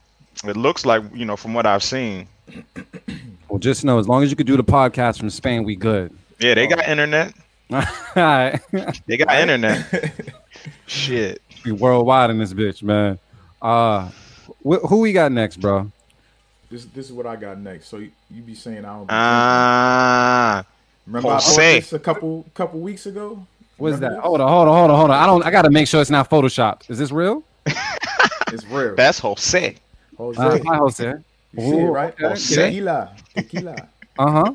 It looks like you know from what I've seen. Well, just know as long as you could do the podcast from Spain, we good. Yeah, they got internet. All right. They got internet. Shit. we worldwide in this bitch, man. Uh, wh- who we got next, bro? This this is what I got next. So you, you be saying I don't. Be Ah, Remember I bought Jose. this a couple couple weeks ago. What's Remember that? Hold on, hold on, hold on, hold on. I don't. I gotta make sure it's not photoshopped. Is this real? It's real. that's Jose. Jose, Uh, hi, Jose. you see it, Ooh, right? okay. Tequila, tequila. Uh huh. All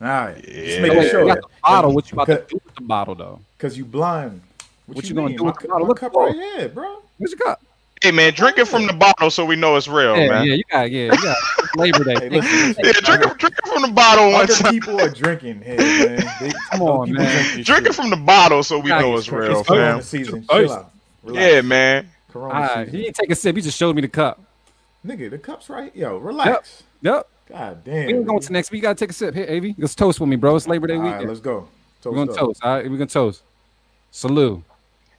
right, just Yeah. making You sure. got the bottle. What you about to do with the bottle, though? Cause you blind. What you gonna do with the bottle? Look cup for right it. here, bro. What you got? Hey man, drink it from the bottle so we know it's real, Yeah, man. yeah, you got, it, yeah, you got Labor Day. Hey, listen, listen. Yeah, drink it, drink it from the bottle one Other time. people are drinking here, man. They, Come on, man. Drink, Drink it from the bottle so we know it's it's real, It's Corona fam. season. Chill out. Relax. Yeah, man. Corona All right, he season. didn't take a sip. He just showed me the cup. Nigga, the cup's right. Yo, relax. Yep. God damn. We ain't going to next week. You gotta take a sip. Here, Avi. Let's toast with me, bro. It's Labor Day All right, weekend. let's go. We're gonna up. toast. All right, we're gonna toast. Salute.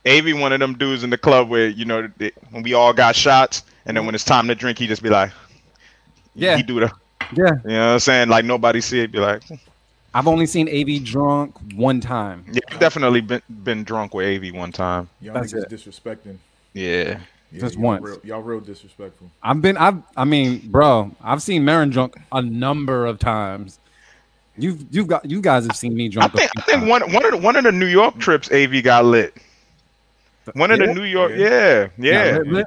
Av one of them dudes in the club where you know they, when we all got shots, and then when it's time to drink, he just be like, Yeah. he do the, Yeah. you know what I'm saying? Like nobody see it, be like, I've only seen Av drunk one time. yeah, I've definitely been been drunk with Av one time. Y'all That's niggas it. disrespecting. Yeah, Yeah, Just y'all once. Real, y'all real disrespectful. I've been. I've. I mean, bro. I've seen Marin drunk a number of times. You've. You've got. You guys have seen me I drunk. a think few I think times. one one of the, one of the New York trips Av got lit. One of Yeah? the New York, Yeah. yeah, Yeah, yeah, lit, lit.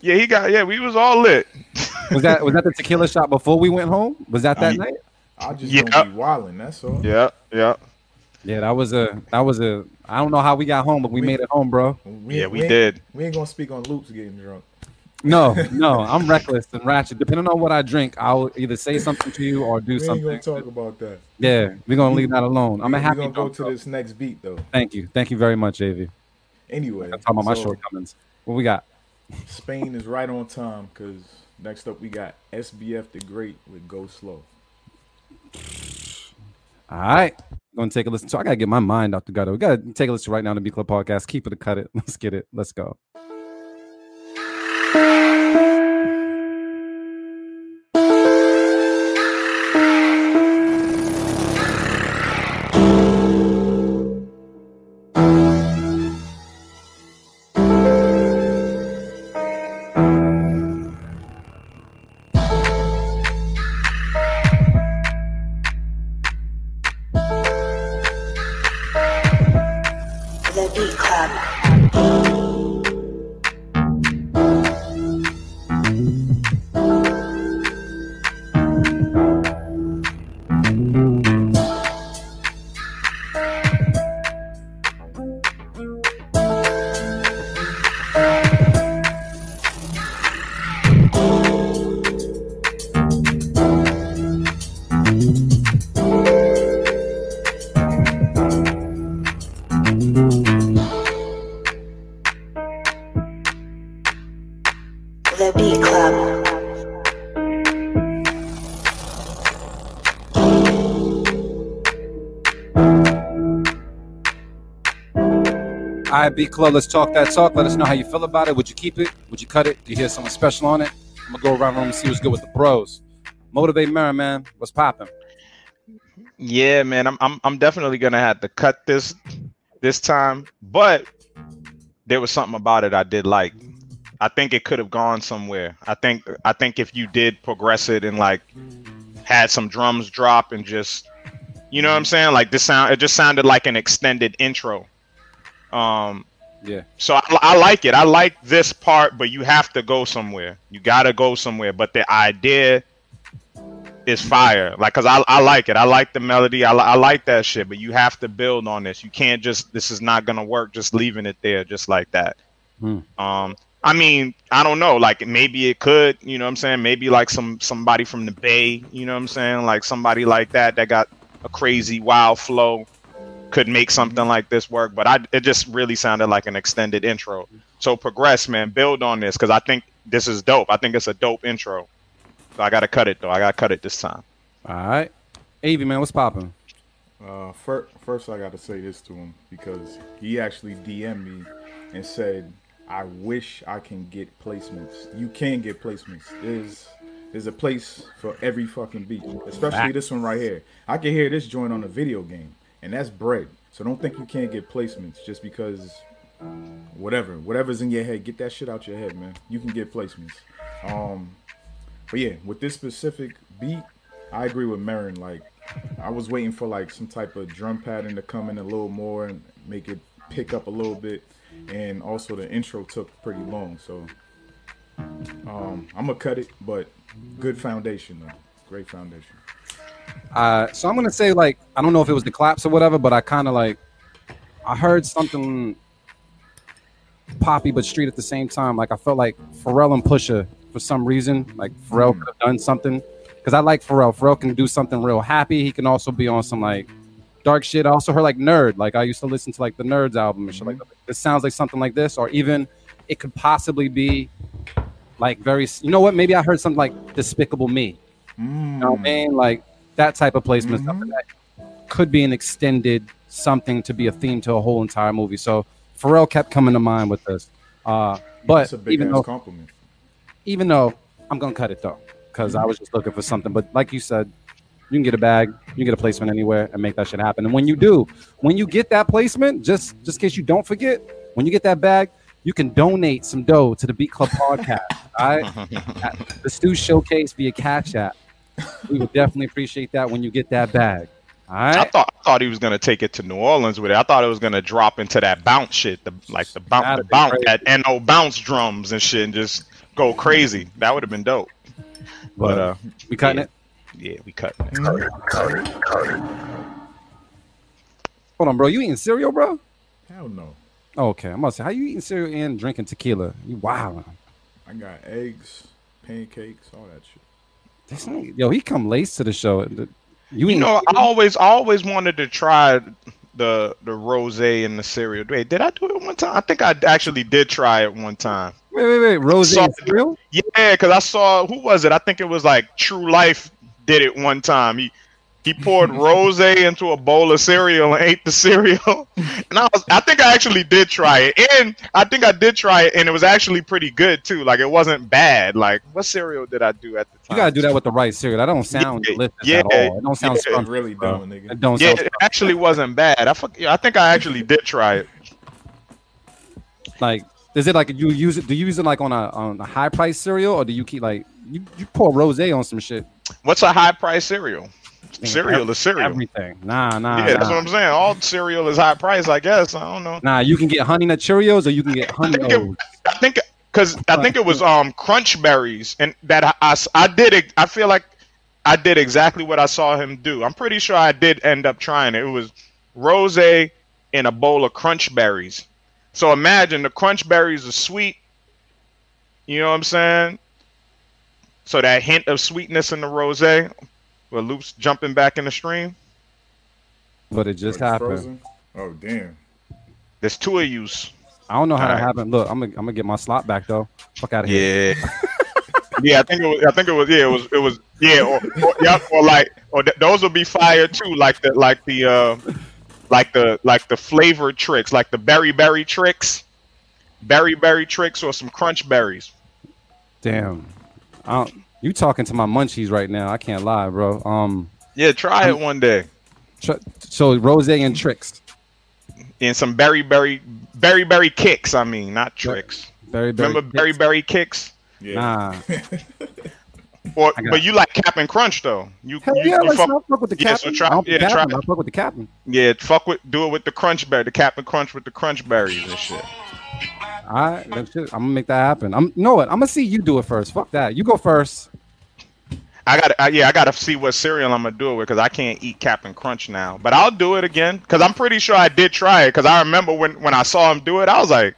yeah. He got yeah. We was all lit. Was that was that the tequila shot before we went home? Was that that Yeah. night? I just Yeah. don't be wilding. That's all. Yeah, yeah, Yeah, that was a that was a. I don't know how we got home, but we We- made it home, bro. We, yeah. We ain't- did. We ain't gonna speak on loops getting drunk. No, no, I'm reckless and ratchet. Depending on what I drink, I'll either say something to you or do We ain't something. gonna talk about that. Yeah, we're gonna leave that alone. I'm a happy. we happy. gonna go to though. this next beat though. Thank you, thank you very much, Av. Anyway, I'm talking about my shortcomings. What we got? Spain is right on time because next up we got SBF the Great with Go Slow. All right. Gonna take a listen. So I gotta get my mind out the gutter. We gotta take a listen right now to B Club Podcast. Keep it or cut it. Let's get it. Let's go. All right, B Club. Let's talk that talk. Let us know how you feel about it. Would you keep it? Would you cut it? Do you hear something special on it? I'm gonna go around the room and see what's good with the pros. Motivate Marin, man. What's popping? Yeah, man, I'm I'm I'm definitely gonna have to cut this this time, but there was something about it I did like. I think it could have gone somewhere. I think I think if you did progress it and like had some drums drop and just you know what I'm saying? Like this sound it just sounded like an extended intro. Um Yeah. so I, I like it. I like this part, but you have to go somewhere. You gotta go somewhere. But the idea is fire. Like, cause I, I like it. I like the melody. I, I like that shit. But you have to build on this. You can't just. This is not gonna work. Just leaving it there, just like that. Hmm. Um. I mean, I don't know. Like, maybe it could. You know what I'm saying? Maybe like some somebody from the Bay. You know what I'm saying? Like somebody like that that got a crazy wild flow could make something like this work. But I, it just really sounded like an extended intro. So progress, man. Build on this because I think this is dope. I think it's a dope intro. So I gotta cut it though. I gotta cut it this time. All right. Avi, man, what's popping? Uh, fir- first, I got to say this to him because he actually DM'd me and said, "I wish I can get placements. You can get placements. There's there's a place for every fucking beat, especially this one right here. I can hear this joint on a video game, and that's bread. So don't think you can't get placements just because whatever, whatever's in your head, get that shit out your head, man. You can get placements. Um, but yeah, with this specific beat, I agree with Marin. Like, I was waiting for like some type of drum pattern to come in a little more and make it pick up a little bit, and also the intro took pretty long. So, um, I'm gonna cut it, but good foundation though. Great foundation. Uh, so I'm gonna say like I don't know if it was the claps or whatever, but I kind of like I heard something poppy but street at the same time. Like I felt like Pharrell and Pusha for some reason. Like Pharrell could have done something because I like Pharrell. Pharrell can do something real happy. He can also be on some like dark shit. I also heard like Nerd. Like I used to listen to like the Nerds album and shit like that. This sounds like something like this, or even it could possibly be like very. You know what? Maybe I heard something like Despicable Me. You know what I mean? Like that type of placement, something that could be an extended something to be a theme to a whole entire movie. So Pharrell kept coming to mind with this. Uh, but a big even though, compliment. even though I'm gonna cut it though, because I was just looking for something. But like you said, you can get a bag, you can get a placement anywhere, and make that shit happen. And when you do, when you get that placement, just just in case you don't forget, when you get that bag, you can donate some dough to the Beat Club podcast. all right, At the Stew Showcase via Cash App. We would definitely appreciate that when you get that bag. All I thought I thought he was gonna take it to New Orleans with it. I thought it was gonna drop into that bounce shit, the like the bounce, the That'd be bounce, crazy. that no bounce drums and shit, and just go crazy. That would have been dope. But uh, we cutting yeah. it. yeah, we cutting it. Cut it, cut it, cut it. Hold on, bro. You eating cereal, bro? Hell no. Oh, okay. I'm about to say, how you eating cereal and drinking tequila? You wow. I got eggs, pancakes, all that shit. This nigga- Yo, he come late to the show. You, You know, I always I always wanted to try the the rose and the cereal. Wait, did I do it one time? I think I actually did try it one time. wait, wait, wait. Rose Saw- cereal? Yeah, because I saw who was it? I think it was like True Life did it one time. He he poured rose into a bowl of cereal and ate the cereal. And I was I think I actually did try it. And I think I did try it and it was actually pretty good too. Like it wasn't bad. Like what cereal did I do at the time? You gotta do that with the right cereal. That don't sound Yeah, delicious yeah, at all. It don't sound yeah. scrumptious, Really bro. don't, nigga. It don't yeah, sound it actually wasn't bad. I fuck, I think I actually did try it. like. Is it like you use it? Do you use it like on a on a high price cereal, or do you keep like you, you pour rose on some shit? What's a high price cereal? Cereal Ev- is cereal. Everything. Nah, nah. yeah, that's what I'm saying. All cereal is high price, I guess. I don't know. Nah, you can get honey nut Cheerios, or you can get honey think it- I think because I think it was um crunch berries and that I I did it. I feel like I did exactly what I saw him do. I'm pretty sure I did end up trying it. It was rose in a bowl of crunch berries. So imagine the crunch berries are sweet. You know what I'm saying? So that hint of sweetness in the rose, with Loops jumping back in the stream. But it just Or happened. frozen? Oh damn. There's two of yous. I don't know how that Alright. happened. Look, I'm gonna I'm gonna get my slot back though. Fuck out of here. Yeah. yeah, I think it was. I think it was. Yeah, it was. It was. Yeah, or, or yeah, or like, or th- those would be fire too. Like the, like the, uh, like the, like the flavor Trix, like the berry berry Trix, berry berry Trix, or some crunch berries. Damn. I don't, you talking to my munchies right now? I can't lie, bro. Um, Yeah, try it one day. tr- so rose and Trix, And some berry berry berry berry Kix. I mean, not Trix. very very. Remember berry berry Kix? Yeah. Nah. Or but you like Captain Crunch though. You, Hell you, yeah, you let's fuck, not fuck with the yeah, so try- I don't yeah, captain, try- I fuck with the captain. yeah, fuck with do it with the crunch berry, the Captain Crunch with the crunch berries and shit. All right, that's it. I'm gonna make that happen. I'm you know what? I'm gonna see you do it first. Fuck that. You go first. I got to yeah, I got to see what cereal I'm gonna do it with because I can't eat Captain Crunch now. But I'll do it again because I'm pretty sure I did try it because I remember when when I saw him do it, I was like,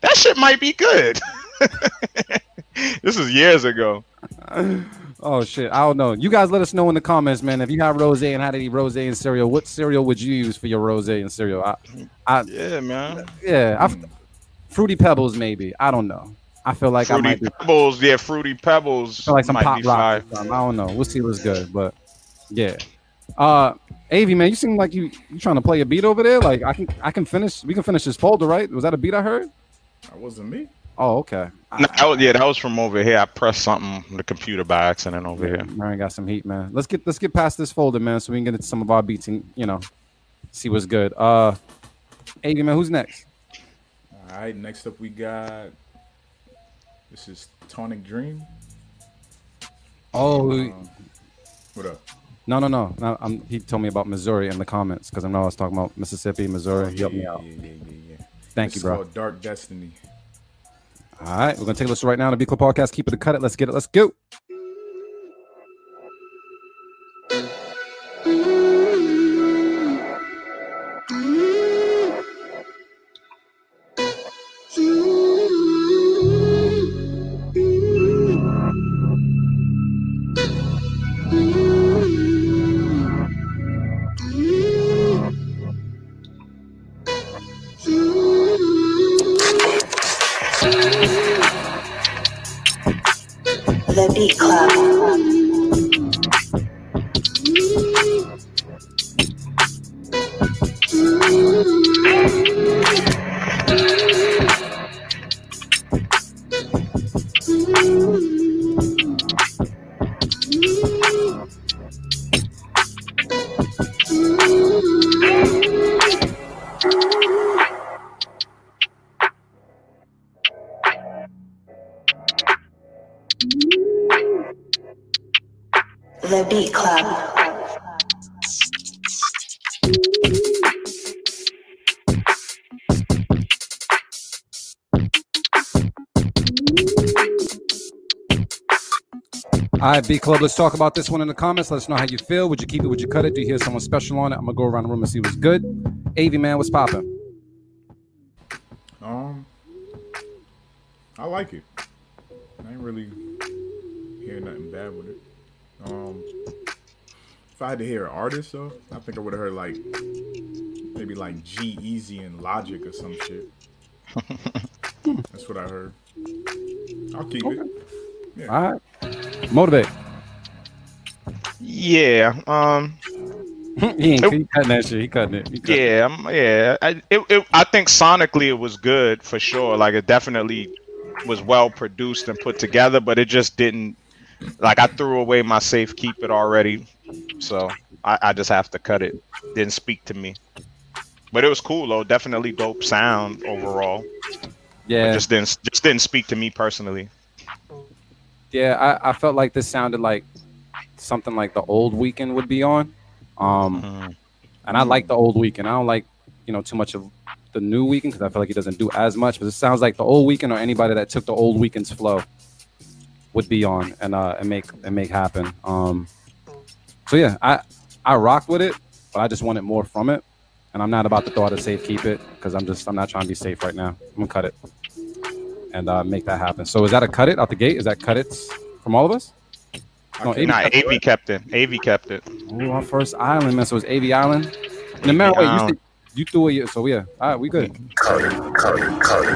that shit might be good. this is years ago. Oh shit, I don't know. You guys let us know in the comments, man. If you have rose and how to eat rose and cereal, what cereal would you use for your rose and cereal? I, I Yeah, man. yeah, I, fruity pebbles maybe. I don't know. I feel like I Fruity might be Pebbles, yeah, Fruity Pebbles I feel like some pop be rock. fire. or something. I don't know. We'll see what's good, but yeah. Uh, Avi, man, you seem like you you trying to play a beat over there. Like I can I can finish. We can finish this folder, right? Was that a beat I heard? That wasn't me. Oh, okay. No, that was, yeah, that was from over here. I pressed something on the computer by accident over here. Marin got some heat, man. Let's get let's get past this folder, man, so we can get into some of our beats and you know see what's good. Uh, Avi, man, who's next? All right. Next up, we got. This is Tonic Dream. Oh, Um, what up? no, no, no. no I'm, he told me about Missouri in the comments because I know I was talking about Mississippi, Missouri. He helped me yeah, out. Yeah, yeah, yeah, yeah. Thank This you, is bro. called Dark Destiny. All right, we're gonna take a listen right now to Be Club Podcast. Keep it, to cut it. Let's get it. Let's go. All right, B Club, let's talk about this one in the comments. Let us know how you feel. Would you keep it? Would you cut it? Do you hear someone special on it? I'm gonna go around the room and see what's good. AV man, what's popping? Um, I like it. I ain't really hear nothing bad with it. Um, if I had to hear an artist though, I think I would have heard like maybe like G-Eazy and Logic or some shit. That's what I heard. I'll keep it. All right, motivate. Yeah. Um. he ain't he cutting that shit. He cutting it. He cutting. Yeah. um, Yeah. I, it, it, I think sonically it was good for sure. Like it definitely was well produced and put together, but it just didn't. Like I threw away my safe keep it already, so I, I just have to cut it. Didn't speak to me, but it was cool though. Definitely dope sound overall. Yeah, Just didn't just didn't speak to me personally. Yeah. I, I felt like this sounded like something like the old Weeknd would be on. Um, Mhm. and I like the old Weeknd. I don't like you know too much of the new Weeknd because I feel like he doesn't do as much. But it sounds like the old Weeknd or anybody that took the old Weeknd's flow would be on and uh and make and make happen. Um, so yeah, I I rocked with it, but I just wanted more from it. And I'm not about to throw out a safe keep it because I'm just I'm not trying to be safe right now. I'm gonna cut it and uh, make that happen. So is that a cut it out the gate? Is that cut it from all of us? No, can't- Nah, kept it, AV kept it. AV kept it. Oh, our first island, man. So it's AV Island. And the matter, wait, you, Island. said- you threw it. So yeah, all right, we good. Cut it, cut it, cut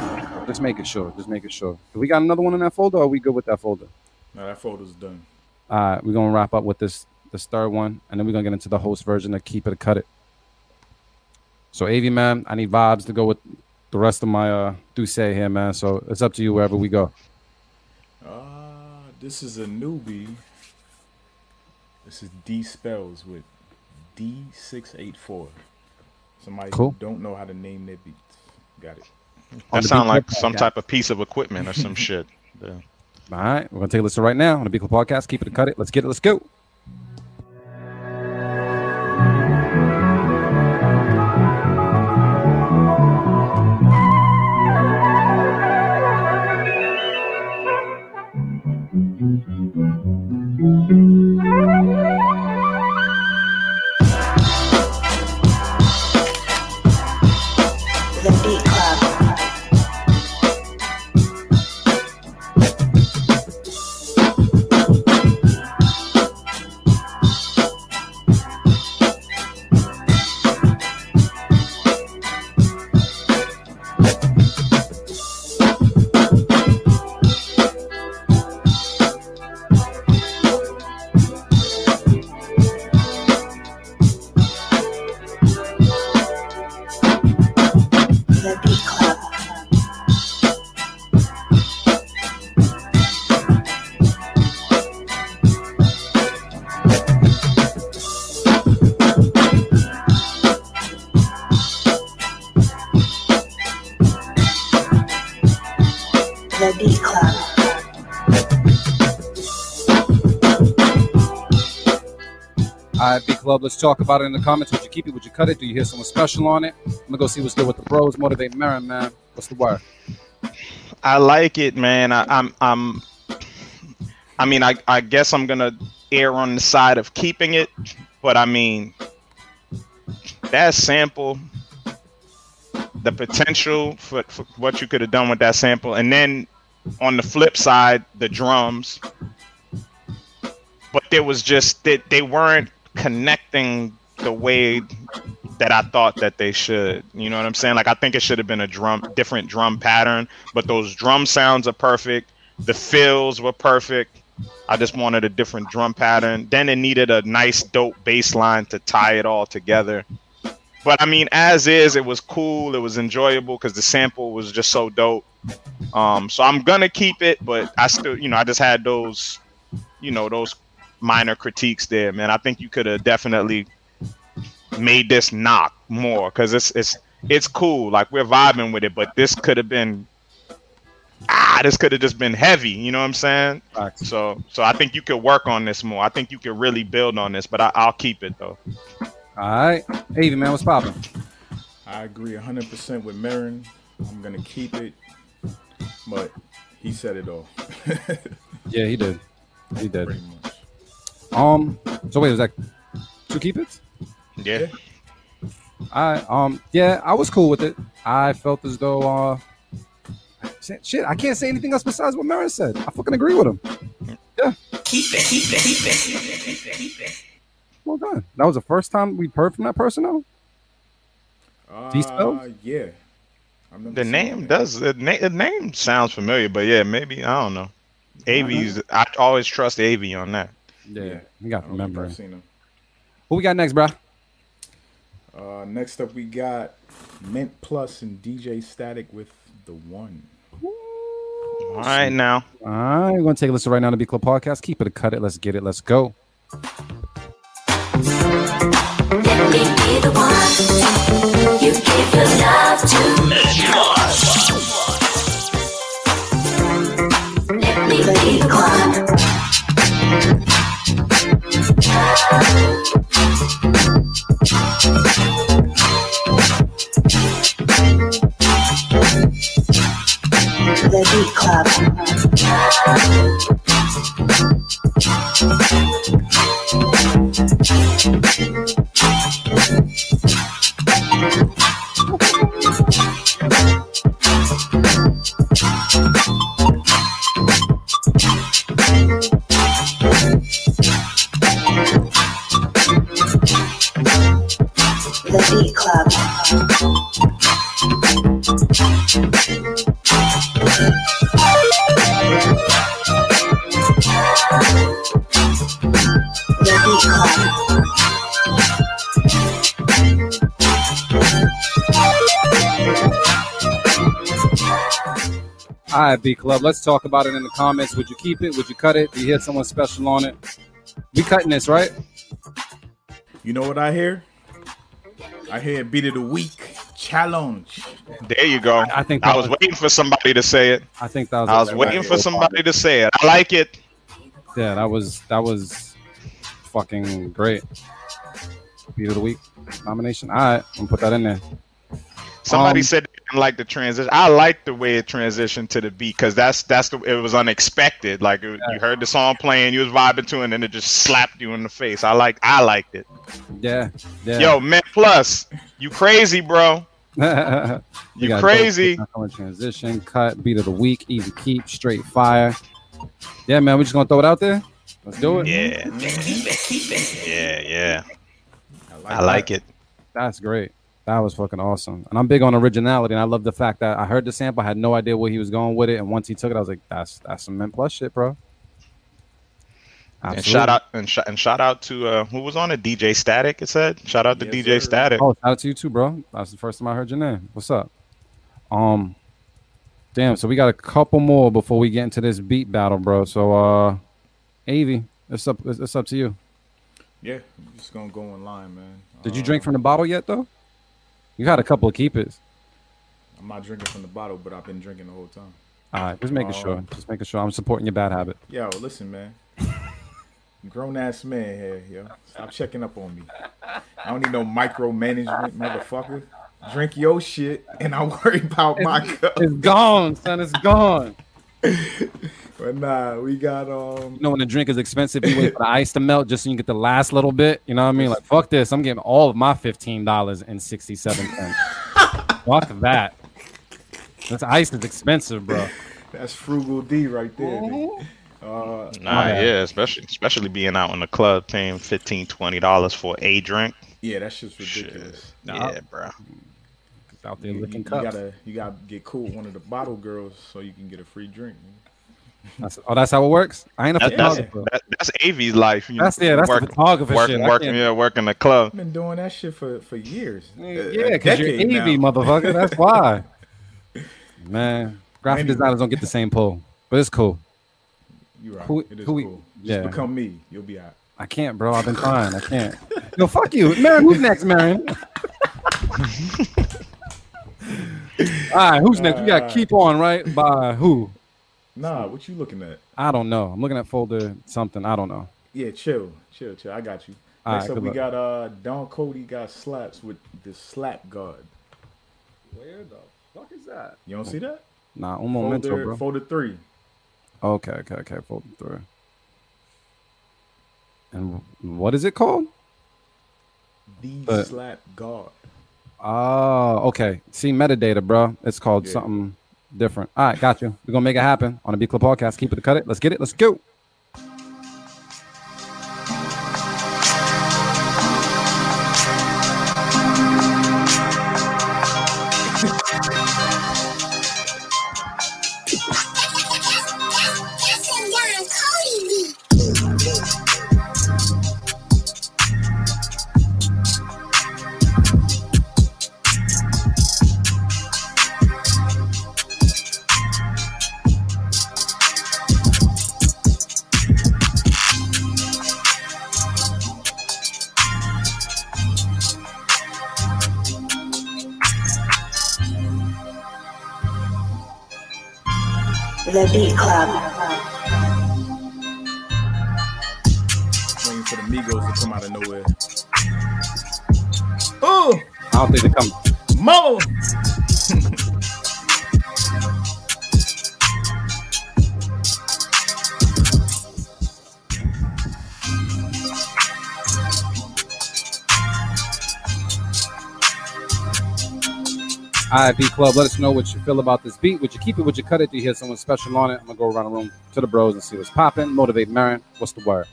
it. Just make it sure. Just make it sure. Do we got another one in that folder? Or are we good with that folder? No, that folder's done. All right, we're gonna wrap up with this this third one, and then we're gonna get into the host version of keep it cut it. So AV man, I need vibes to go with the rest of my uh D'usse here, man. So it's up to you wherever we go. Uh, this is a newbie. This is D spells with D six eight four. Somebody Cool. who don't know how to name their beats. Got it. That the sound like Club some type of piece of equipment or some shit. Yeah. All right, we're gonna take a listen right now on the Big Club Podcast. Keep it or cut it. Let's get it. Let's go. All right, B Club, let's talk about it in the comments. Would you keep it? Would you cut it? Do you hear someone special on it? I'm gonna go see what's good with the bros. Motivate Marin, man. What's the word? I like it, man. I, I'm I'm I mean, I, I guess I'm gonna err on the side of keeping it, but I mean that sample, the potential for, for what you could have done with that sample, and then on the flip side, the drums. But there was just that they, they weren't connecting the way that I thought that they should. You know what I'm saying? Like I think it should have been a drum different drum pattern, but those drum sounds are perfect. The fills were perfect. I just wanted a different drum pattern. Then it needed a nice dope bass line to tie it all together. But I mean, as is, it was cool. It was enjoyable because the sample was just so dope. Um, so I'm gonna keep it, but I still, you know, I just had those, you know, those minor critiques there, man. I think you could have definitely made this knock more because it's it's it's cool. Like we're vibing with it, but this could have been ah, this could have just been heavy. You know what I'm saying? Facts. So so I think you could work on this more. I think you could really build on this, but I, I'll keep it though. All right, Avy, man, what's popping? I agree 100% with Marin. I'm going to keep it, but he said it all. Yeah, he did. He did. Pretty much. Um. So wait, was that two keep it? Yeah. I um. Yeah, I was cool with it. I felt as though uh. Shit, shit, I can't say anything else besides what Marin said. I fucking agree with him. Yeah. Keep it, keep it, keep it, keep it, keep it, keep it. Well done. That was the first time we'd heard from that person, though. Uh, spells? yeah. The name does the, na- the name sounds familiar, but yeah, maybe I don't know. Avi's I always trust Av on that. Yeah, we got to remember. I've seen him. What we got next, bro? Uh, next up, we got Mint Plus and DJ Static with the one. All right now. All right, we're gonna take a listen right now to B Club Podcast. Keep it, a cut it. Let's get it. Let's go. Let me be the one you give your love to. The All right, B Club. Let's talk about it in the comments. Would you keep it? Would you cut it? Do you hear someone special on it? We cutting this, right? You know what I hear? I hear Beat of the Week challenge. There you go. I think I was was- waiting for somebody to say it. I think that was. I was waiting for somebody to say it. I like it. Yeah, that was that was fucking great. Beat of the week nomination. All right, I'm gonna put that in there. Somebody Um, said they didn't like the transition. I like the way it transitioned to the beat because that's that's the it was unexpected. Like it, you heard the song playing, you was vibing to, it, and then it just slapped you in the face. I like I liked it. Yeah, yeah. Yo, Met Plus, you crazy, bro? You got crazy? dope, transition, cut, beat of the week, easy keep, straight fire. Yeah, man, we just gonna throw it out there. Let's do it. Yeah, Keep it, keep it. yeah, yeah. I I like it. That's great. That was fucking awesome. And I'm big on originality, and I love the fact that I heard the sample, I had no idea where he was going with it, and once he took it, I was like, "That's that's some Men Plus shit, bro." Absolutely. And shout out and, sh- and shout out to uh, who was on it? DJ Static. It said. Shout out to Yes, DJ sir. Static. Oh, shout out to you too, bro. That's the first time I heard your name. What's up? Um, damn. So we got a couple more before we get into this beat battle, bro. So, uh, Avi, it's up. It's, it's up to you. Yeah, I'm just gonna go in line, man. Did you Uh, drink from the bottle yet, though? You had a couple of keepers. I'm not drinking from the bottle, but I've been drinking the whole time. All right, just making sure. Um, just making sure. I'm supporting your bad habit. Yo, listen, man. grown ass man here, yo. Stop checking up on me. I don't need no micromanagement, motherfucker. Drink your shit, and I worry about my cup. It's gone, son. It's gone. But nah, we got um. You know when the drink is expensive, you wait for the ice to melt just so you can get the last little bit. You know what I mean? Like fuck this. I'm getting all of my fifteen dollars and sixty seven cents. fuck that. This ice is expensive, bro. That's frugal D right there. nigga. Uh, Nah, yeah. yeah, especially especially being out in the club paying 15 20 dollars for a drink. yeah, that's just ridiculous. Yeah, bro. Out there You, you- licking you cups. gotta you gotta get cool with one of the bottle girls so you can get a free drink. That's, oh, that's how it works. I ain't a That, that's, photographer. that, that's AV's life. You That's- know, yeah, that's the work- photographer work- shit. I Working, can't- yeah, working the club. I've been doing that shit for for years. A- a Yeah, because you're decade AV, now. motherfucker. That's why. Man, graphic Anyway. designers don't get the same pull, but it's cool. You right. Who- it is who we- cool. Just yeah. become me. You'll be out. I can't, bro. I've been trying. I can't. Yo, fuck you, Marion. Who's next, Marion? All right, who's next? We got Uh, keep on right by who? Nah, what you looking at? I don't know. I'm looking at folder something. I don't know. Yeah, chill, chill, chill. I got you. All Next right, up, we luck. got uh Don Cody got slaps with the slap guard. Where the fuck is that? You don't see that? Nah, un momento, Folder, bro. folder three. Okay, okay, okay. Folder three. And what is it called? The Uh, slap guard. Oh, okay. See metadata, bro. It's called Yeah. something different. All right, got you. We're gonna make it happen on the B Club podcast. Keep it cut it. Let's get it. Let's go. All right, B Club, let us know what you feel about this beat. Would you keep it? Would you cut it? Do you hear someone special on it? I'm gonna go around the room to the bros and see what's popping. Motivate Marin. What's the word?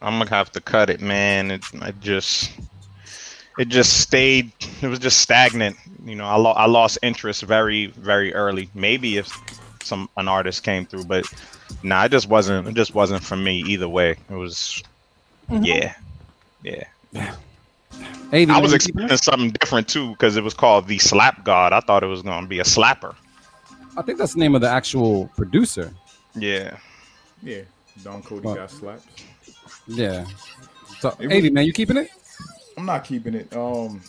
I'm gonna have to cut it, man. It, I just, it just stayed. It was just stagnant. You know, I, lo- I lost interest very, very early. Maybe if some an artist came through, but nah, it just wasn't. It just wasn't for me either way. It was, mm-hmm. yeah, yeah. AV, I was expecting something different too because it was called the Slap God. I thought it was gonna be a slapper. I think that's the name of the actual producer. Yeah. Yeah, Don Cody Fuck. got slapped. Yeah. So, It AV, man, you keeping it? I'm not keeping it. Um,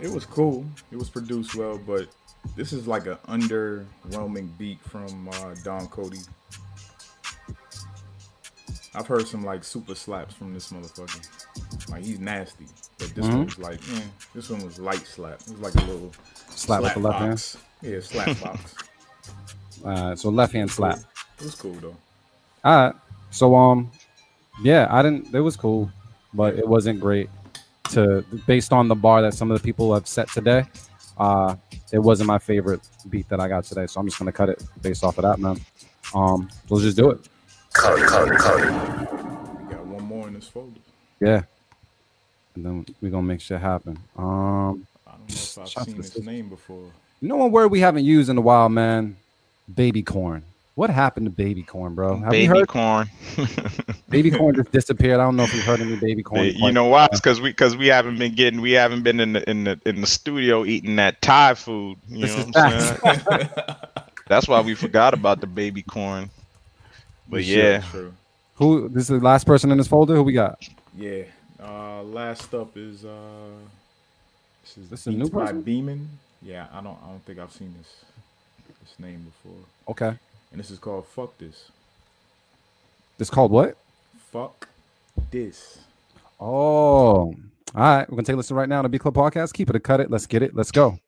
it was cool. It was produced well, but this is like an underwhelming beat from uh, Don Cody. I've heard some like super slaps from this motherfucker. Like he's nasty, but this Mhm. one was like, eh, this one was light slap. It was like a little Slap with the left hand. Yeah, slap box. Uh, so left hand slap. It was cool though. All right. So um, yeah, I didn't. It was cool, but it wasn't great. To based on the bar that some of the people have set today, uh, it wasn't my favorite beat that I got today. So I'm just gonna cut it based off of that, man. Um, so let's just do it. Cut it, cut it, cut it. We got one more in this folder. Yeah. And then we're gonna make shit happen. Um, I don't know if I've seen to this name before. you know one word we haven't used in a while, man. Baby corn. What happened to baby corn, bro? Have you Baby heard? corn. Baby corn just disappeared. I don't know if you've heard any baby corn. You know why? It's because we because we haven't been getting we haven't been in the in the in the studio eating that Thai food. You This know what I'm saying? That's why we forgot about the baby corn. But Sure, yeah, sure. Who? This is the last person in this folder. Who we got? Yeah. Uh, last up is uh, this is This is a new by person? Beeman. Yeah, I don't I don't think I've seen this this name before. Okay. And this is called Fuck This. It's called what? Fuck this. Oh, all right. We're gonna take a listen right now to B Club Podcast. Keep it or cut it. Let's get it. Let's go.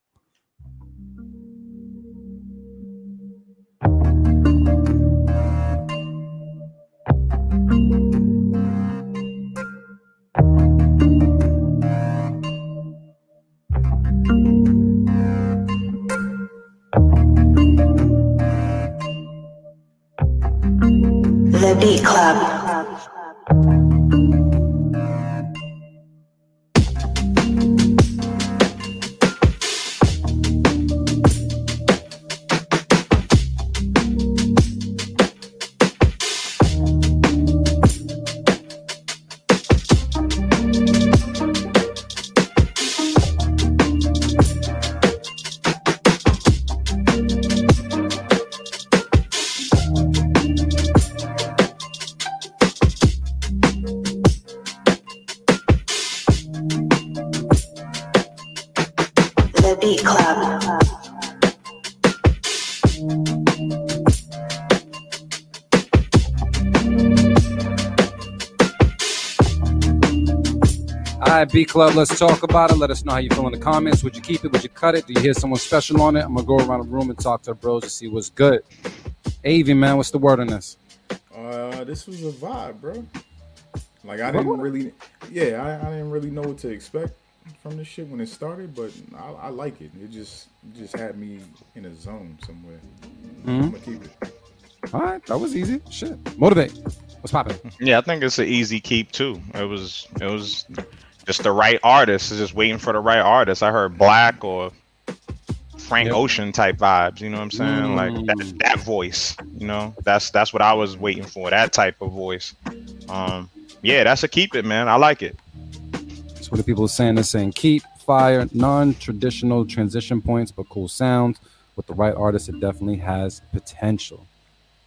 Club. B Club, let's talk about it. Let us know how you feel in the comments. Would you keep it? Would you cut it? Do you hear someone special on it? I'm gonna go around the room and talk to the bros to see what's good. Avi, man, what's the word on this? Uh, this was a vibe, bro. Like I didn't really, yeah, I, I didn't really know what to expect from this shit when it started, but I, I like it. It just it just had me in a zone somewhere. I'm gonna keep it. All right, that was easy. Shit, motivate. What's popping? Yeah, I think it's an easy keep too. It was it was just the right artist. It's just waiting for the right artist. I heard Black or Frank Yep. Ocean type vibes. You know what I'm saying? Like that, that voice. You know, that's that's what I was waiting for. That type of voice. Um, yeah, that's a keep it, man. I like it. That's what the people are saying. They're saying keep fire, non-traditional transition points, but cool sounds. With the right artist, it definitely has potential.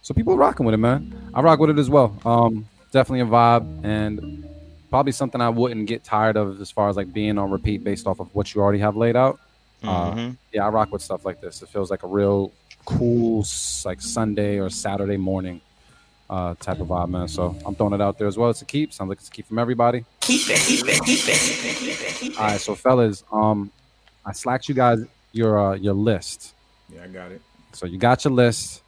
So people are rocking with it, man. I rock with it as well. Um, definitely a vibe and probably something I wouldn't get tired of as far as like being on repeat based off of what you already have laid out. Uh, Mhm. yeah, I rock with stuff like this. It feels like a real cool, like Sunday or Saturday morning uh, type of vibe, man. So I'm throwing it out there as well. It's a keep. Sounds like it's a keep from everybody. Keep it, keep it, keep it. All right, so fellas, um, I slacked you guys your uh, your list. Yeah, I got it. So you got your list.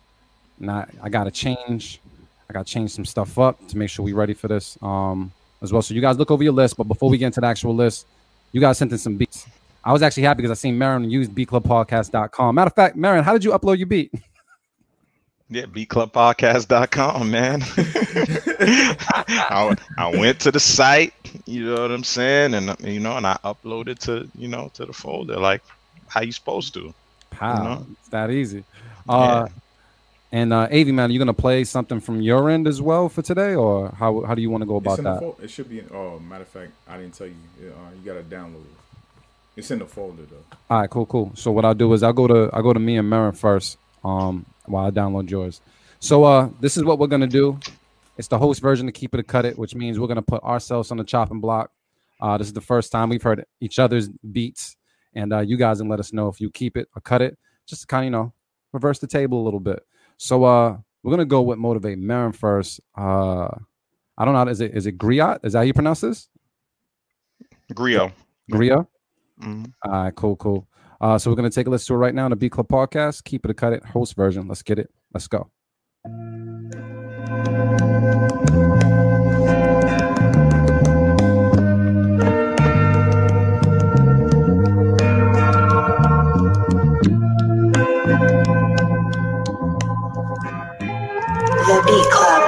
Now I got to change. I got to change some stuff up to make sure we're ready for this um, as well. So you guys look over your list. But before we get into the actual list, you guys sent in some beats. I was actually happy because I seen Marin use beatclubpodcast.com. Matter of fact, Marin, how did you upload your beat? Yeah, beatclubpodcast.com, man. I, I went to the site, you know what I'm saying, and you know, and I uploaded to you know to the folder like how you supposed to. Pow, know? it's that easy. Uh, And uh, Avi, man, are you gonna play something from your end as well for today, or how how do you want to go about that? fol- it should be. In, oh, matter of fact, I didn't tell you. Uh, you gotta download it. It's in the folder though. All right, cool, cool. So what I'll do is I'll go to I'll go to me and Marin first, um, while I download yours. So uh, this is what we're gonna do. It's the host version to keep it or cut it, which means we're gonna put ourselves on the chopping block. Uh, this is the first time we've heard each other's beats, and uh, you guys can let us know if you keep it or cut it, just kind of you know reverse the table a little bit. So uh, we're gonna go with motivate Marin first. Uh, I don't know. Is it is it Griot? Is that how you pronounce this? Grio. Griot. Mhm. All right, cool, cool. Uh, so we're gonna take a listen to it right now on the B Club podcast. Keep it or cut it, host version. Let's get it. Let's go. The Beat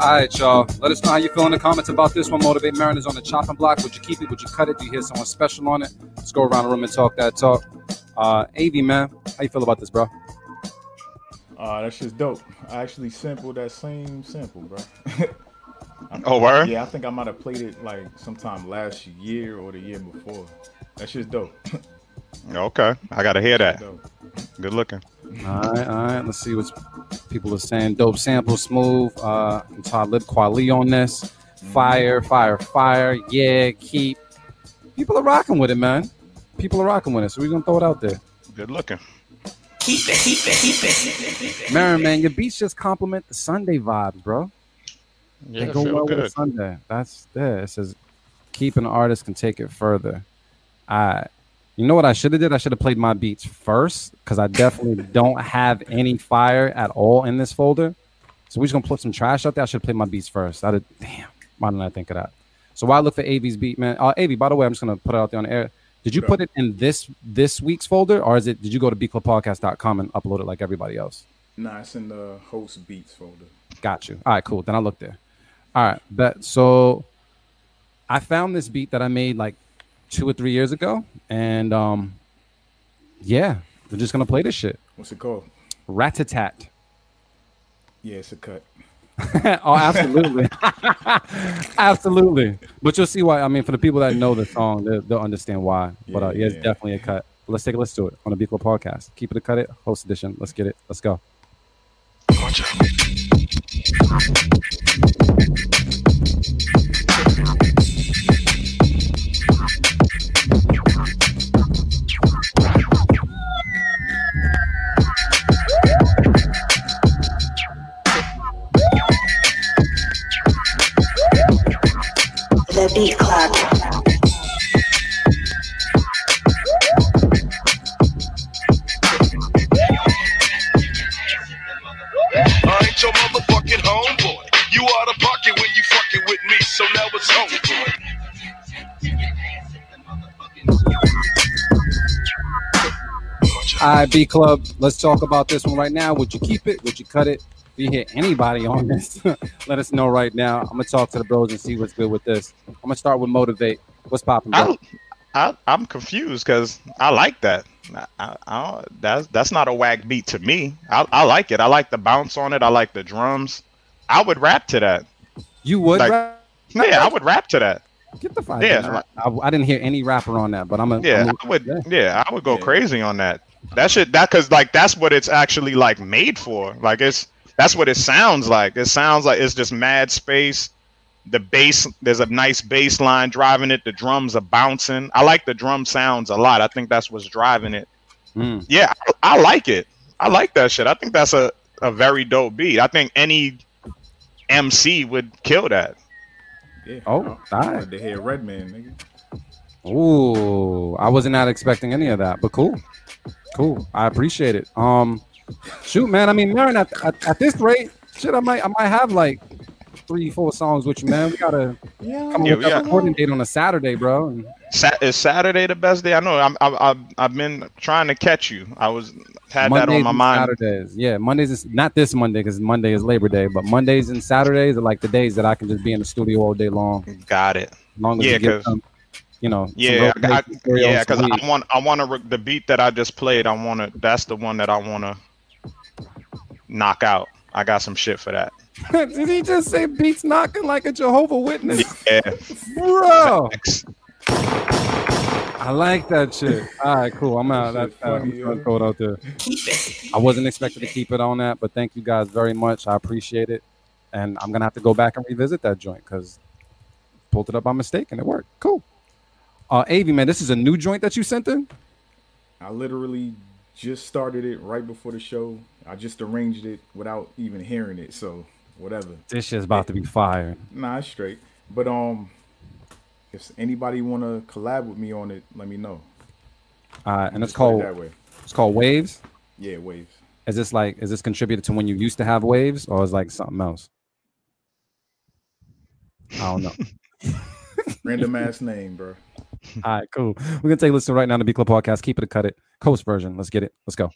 All right, y'all. Let us know how you feel in the comments about this one. Motivate Marin's on the chopping block. Would you keep it? Would you cut it? Do you hear someone special on it? Let's go around the room and talk that talk. Uh, Av, man, how you feel about this, bro? Uh, that's just dope. I actually sampled that same sample, bro. Oh, word? Yeah, I think I might have played it like sometime last year or the year before. That's just dope. Okay, I gotta hear that. Good looking. All right, all right. Let's see what people are saying. Dope sample, smooth. Uh, Talib Kweli on this. Fire, fire, fire. Yeah, keep. People are rocking with it, man. People are rocking with it, so we're gonna throw it out there. Good looking. Keep it, keep it, keep it. Marin, man, your beats just compliment the Sunday vibes, bro. Yeah, they go feel well with. Sunday. That's there. It says keep an artist can take it further. I you know what I should have did? I should have played my beats first because I definitely don't have any fire at all in this folder. So we're just gonna put some trash out there. I should have played my beats first. I did damn, why didn't I think of that? So while I look for AV's beat, man. Uh AV, by the way, I'm just gonna put it out there on the air. Did you put it in this this week's folder or is it did you go to bclubpodcast.com and upload it like everybody else? Nah, it's in the host beats folder. Got you. All right, cool. Then I'll look there. All right, bet. So I found this beat that I made like two or three years ago, and um, yeah, we're just gonna play this shit. What's it called? Rat-a-tat. Yeah, it's a cut. oh, absolutely, absolutely. But you'll see why. I mean, for the people that know the song, they'll, they'll understand why. But uh, Yeah, yeah, it's yeah. definitely a cut. Let's take a listen to it on the Beat Club podcast. Keep it a cut it host edition. Let's get it. Let's go. Homeboy. You out of pocket when you fucking with me, so now it's home, boy. All right, B Club, let's talk about this one right now. Would you keep it? Would you cut it? If you hear anybody on this, let us know right now. I'm gonna talk to the bros and see what's good with this. I'm gonna start with motivate. What's popping. I, I I'm confused because I like that. I, I, I that's that's not a whack beat to me. I, I like it. I like the bounce on it. I like the drums. I would rap to that. You would Like- rap? Yeah, I would rap to that. Get the fuck. Yeah, I, I didn't hear any rapper on that, but I'm a Yeah, I'm a- I would. Yeah, I would go crazy on that. That should that because like that's what it's actually like made for. Like it's that's what it sounds like. It sounds like it's just mad space. The bass, there's a nice bass line driving it. The drums are bouncing. I like the drum sounds a lot. I think that's what's driving it. Mm. Yeah, I, I like it. I like that shit. I think that's a, a very dope beat. I think any MC would kill that. Yeah. Oh, I, all I right. wanted to hear Redman, nigga. Ooh, I wasn't not expecting any of that, but cool, cool. I appreciate it. Um, shoot, man. I mean, Marin, at, at, at this rate, shit, I might I might have like three, four songs with you, man. We gotta Yeah. come Yeah, up with we a recording date on a Saturday, bro. And Sa- is Saturday the best day? I know. I'm, I've, I've, I've been trying to catch you. I was had that on my mind. Saturdays, yeah, Mondays is not this Monday because Monday is Labor Day, but Mondays and Saturdays are like the days that I can just be in the studio all day long. Got it. long as Yeah, you get some, you know, Yeah, I, I, yeah, because. I want I want to re- the beat that I just played. I want to. That's the one that I want to knock out. I got some shit for that. Did he just say beats knocking like a Jehovah Witness? Yeah, Bro, Facts. I like that shit. All right, cool. I'm out. That That's uh, funny, I'm gonna yo. it out there. I wasn't expecting to keep it on that, but thank you guys very much. I appreciate it, and I'm gonna have to go back and revisit that joint because pulled it up by mistake and it worked. Cool. Uh, Avi, man, this is a new joint that you sent in. I literally just started it right before the show. I just arranged it without even hearing it, so whatever. This shit's about to be fire. Nah, it's straight. But um, if anybody want to collab with me on it, let me know. Uh, and it's Just put it called that way. it's called Waves. Yeah, waves. Is this like is this contributed to when you used to have waves, or is like something else? I don't know. Random ass name, bro. All right, cool. We're gonna take a listen right now to B Club Podcast. Keep it or cut it. Coast version. Let's get it. Let's go.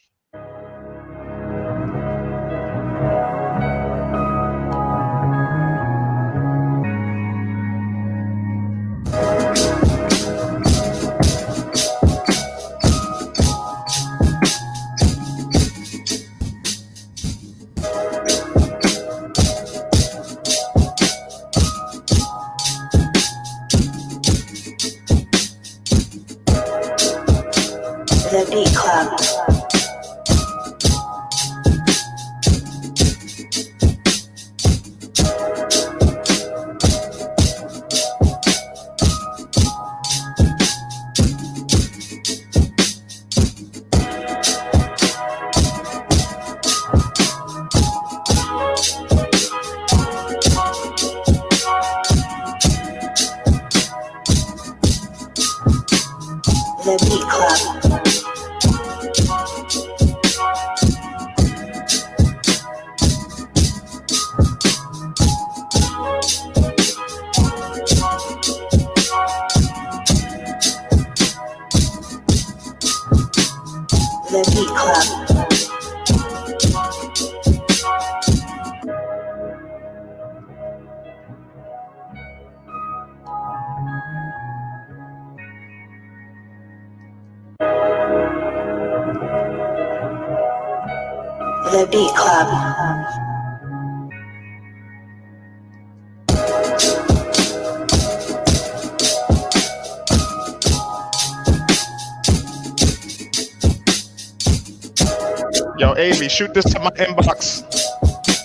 Yo, Avi, shoot this to my inbox.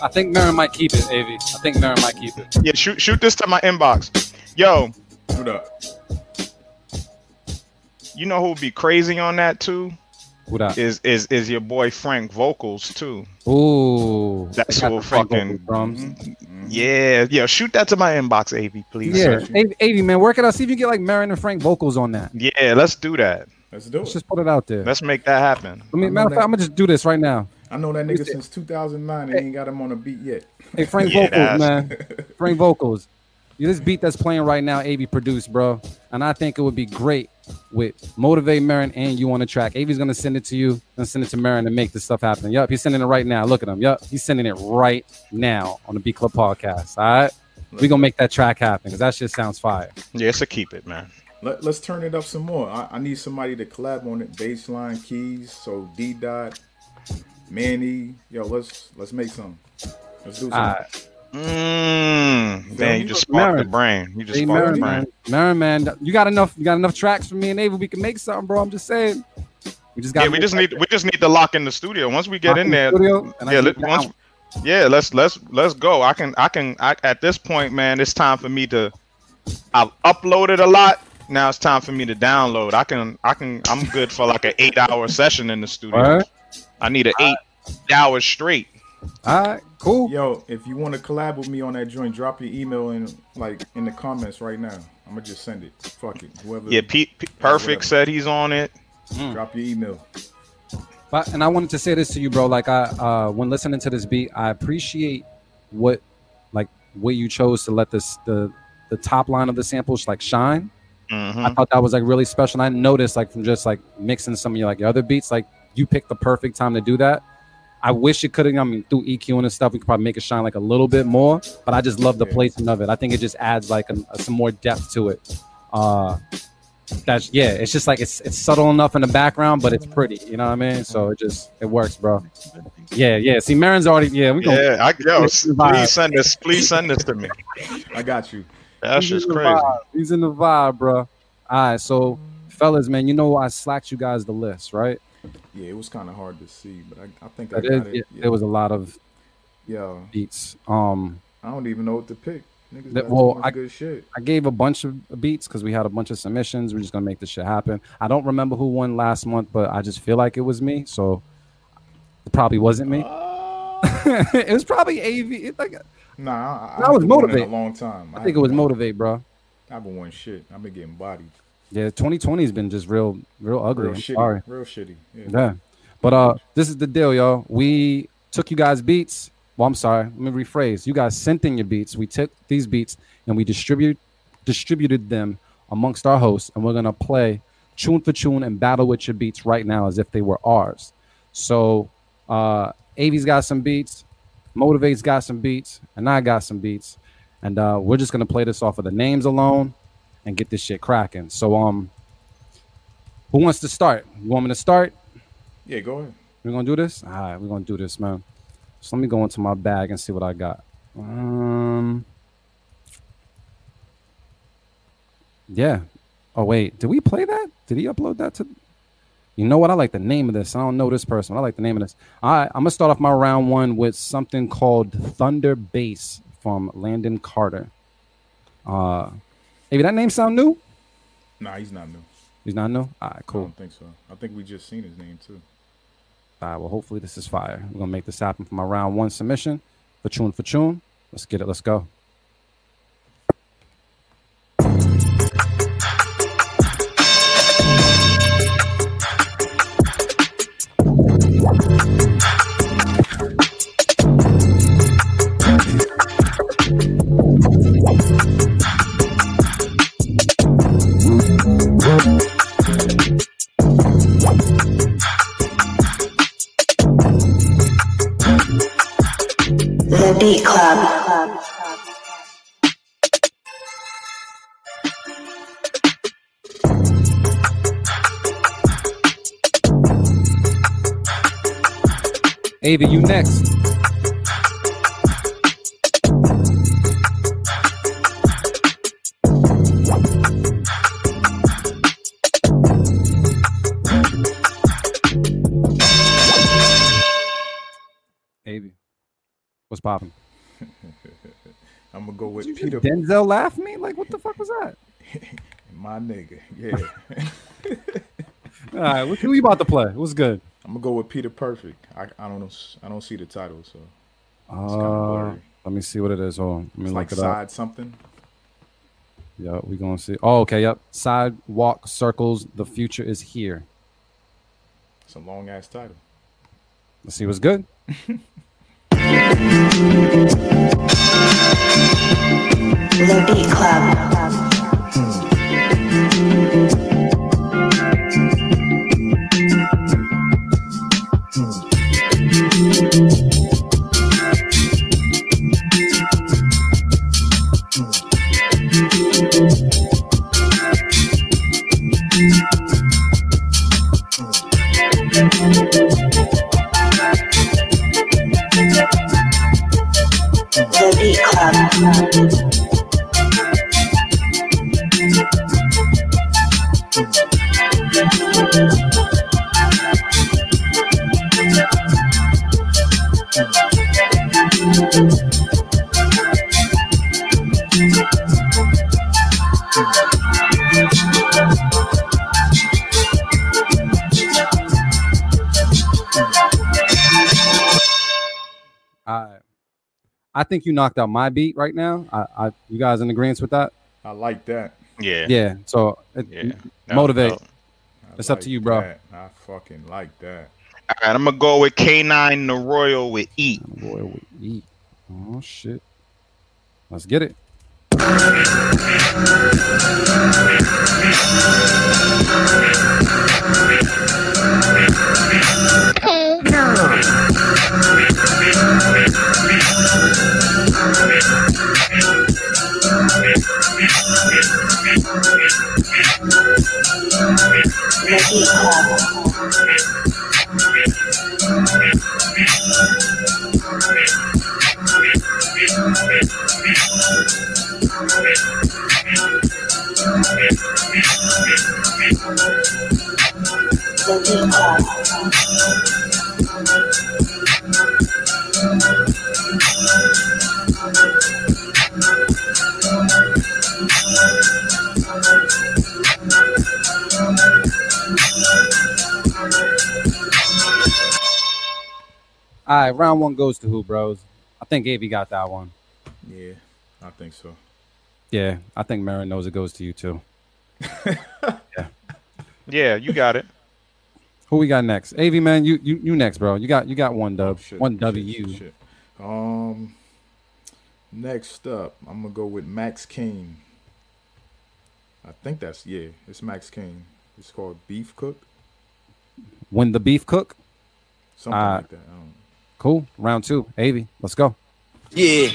I think Marin might keep it, Avi. I think Marin might keep it. Yeah, shoot shoot this to my inbox. Yo, What up? you know who would be crazy on that too? Who that? Is is is your boy Frank Vocals too? Ooh, That's they got who the Frank fucking drums. Mm-hmm. Yeah, yeah. Shoot that to my inbox, Av, please. Yeah, Avi, Avi, man, work it out. See if you get like Marin and Frank vocals on that. Yeah, let's do that. Let's do Let's it. just put it out there. Let's make that happen. I mean, matter of fact, I'm gonna just do this right now. I know that nigga since 2009 and ain't got him on a beat yet. Hey, Frank Yeah, vocals, that's- man. Frank vocals. Yeah, this beat that's playing right now, Avi produced, bro. And I think it would be great with Motivate Marin and you on the track. Avi's gonna send it to you and send it to Marin to make this stuff happen. Yup, he's sending it right now. Look at him. Yup, he's sending it right now on the B Club podcast. All right. we gonna make that track happen because that shit sounds fire. Yeah, it's a keep it, man. Let, let's turn it up some more. I, I need somebody to collab on it. Baseline keys. So D dot, Manny. Yo, let's let's make some. Let's do some. All right. Mm, man, you just sparked the brain. You just Hey, sparked Marin, the man. brain. Marin, man, you got enough. You got enough tracks for me and Ava. We can make something, bro. I'm just saying. We just got. Yeah, we just need we just need to lock in the studio. Once we get Lock in in the there, studio, yeah, let, once, down. yeah, let's let's let's go. I can I can I, at this point, man, it's time for me to. I've uploaded a lot. Now it's time for me to download. I can I can I'm good for like an eight hour session in the studio. Word. I need an eight hours straight. All right, cool. Yo, if you want to collab with me on that joint, drop your email in like in the comments right now. I'm gonna just send it. Fuck it. Whoever. Yeah, Pete, Pete Perfect said he's on it. Drop your email. But and I wanted to say this to you, bro. Like I, uh, when listening to this beat, I appreciate what, like, what you chose to let this the the top line of the samples like shine. Mhm. I thought that was like really special. And I noticed like from just like mixing some of your like your other beats, like you picked the perfect time to do that. I wish it could have. I mean, through EQ and stuff, we could probably make it shine like a little bit more. But I just love the placement of it. I think it just adds like a, some more depth to it. Uh, that's yeah. It's just like it's it's subtle enough in the background, but it's pretty. You know what I mean? So it just it works, bro. Yeah, yeah. See, Marin's already yeah. We gonna, Yeah, I, yo, He's in the vibe. please send this. Please send this to me. I got you. That's He's just crazy. vibe. He's in the vibe, bro. All right, so fellas, man, you know I slacked you guys the list, right? Yeah, it was kind of hard to see, but I, I think I It got is, it. it- Yeah. There was a lot of Yeah. beats. Um, I don't even know what to pick. Niggas that- well, I, good shit. I gave a bunch of beats because we had a bunch of submissions. We're just gonna make this shit happen. I don't remember who won last month, but I just feel like it was me. So it probably wasn't me. it was probably AV. It, like Nah, I, That was haven't Motivate. a long time. I think it was motivate, bro. I've been won shit. I've been getting bodied. Yeah, 2020 has been just real, real ugly. Real I'm shitty. sorry. Real shitty. Yeah. Yeah. But uh this is the deal, y'all. We took you guys beats. Well, I'm sorry. Let me rephrase. You guys sent in your beats. We took these beats and we distribute distributed them amongst our hosts, and we're gonna play tune for tune and battle with your beats right now as if they were ours. So uh Avi's got some beats, Motivate's got some beats, and I got some beats. And uh we're just gonna play this off of the names alone and get this shit cracking. So um who wants to start? You want me to start? Yeah, go ahead. We're gonna do this? All right, we're gonna do this, man. So let me go into my bag and see what I got. Um Yeah. Oh wait, did we play that? Did he upload that to you know what? I like the name of this. I don't know this person. but I like the name of this. Right, I'm gonna start off my round one with something called Thunder Bass from Landon Carter. Uh maybe that name sound new? Nah, he's not new. He's not new? All right, cool. I don't think so. I think we just seen his name too. All right, well, hopefully this is fire. We're gonna make this happen for my round one submission. For tune for tune. Let's get it. Let's go. Avi, you next. Avi, what's popping? I'm gonna go with Did Peter, Denzel laugh me? Like, what the fuck was that? my nigga. Yeah, All right, what, who you about to play? What's good? I'm gonna go with Peter Perfect. I, I don't know. I don't see the title, so kinda Uh, blurry. let me see what it is. Hold on. Let me it's look like it up. side something. Yeah, we gonna see. Oh, okay. Yep. Sidewalk circles. The future is here. It's a long ass title. Let's see what's good. The Beat Club. Club. I think you knocked out my beat right now. I, I you guys in agreement with that? I like that. Yeah. Yeah. So it, Yeah. No, motivate. no. I It's up to you, bro. that. I fucking like that. All right, I'm gonna go with K9 the Royal with E. Boy, we eat. Oh shit. Let's get it. The Beat The All right, round one goes to who, bros? I think Avi got that one. Yeah, I think so. Yeah, I think Marin knows it goes to you too. Yeah, Yeah, you got it. Who we got next? AV man, you you you next, bro. You got you got one dub, Shit, one shit, W. shit. Um, next up, I'm gonna go with Max King. I think that's yeah, it's Max King. It's called Beef Cook, When the beef cook. something Uh, like that. I don't know. Cool. Round two. AV, let's go. Yeah.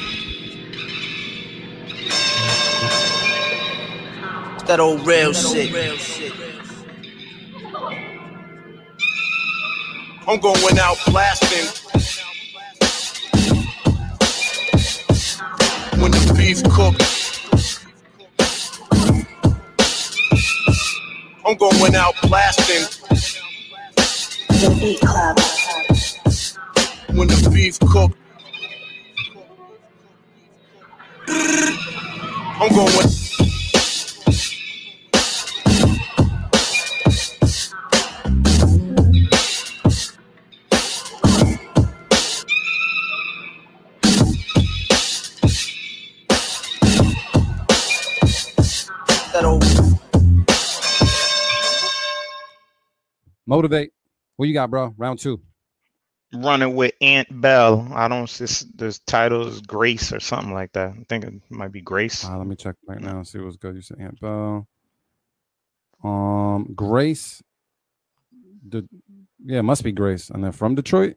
It's that old real shit. I'm going out blasting. When the beef cook. I'm going out blasting. The Beat Club. When the beef cook. I'm going. Old Motivate. What you got, bro? Round two. Running with Aunt Bell. I don't. This this title is Grace or something like that. I think it might be Grace. Uh, let me check right now and see what's good. You said Aunt Bell. Um, Grace. The yeah, it must be Grace, and then from Detroit.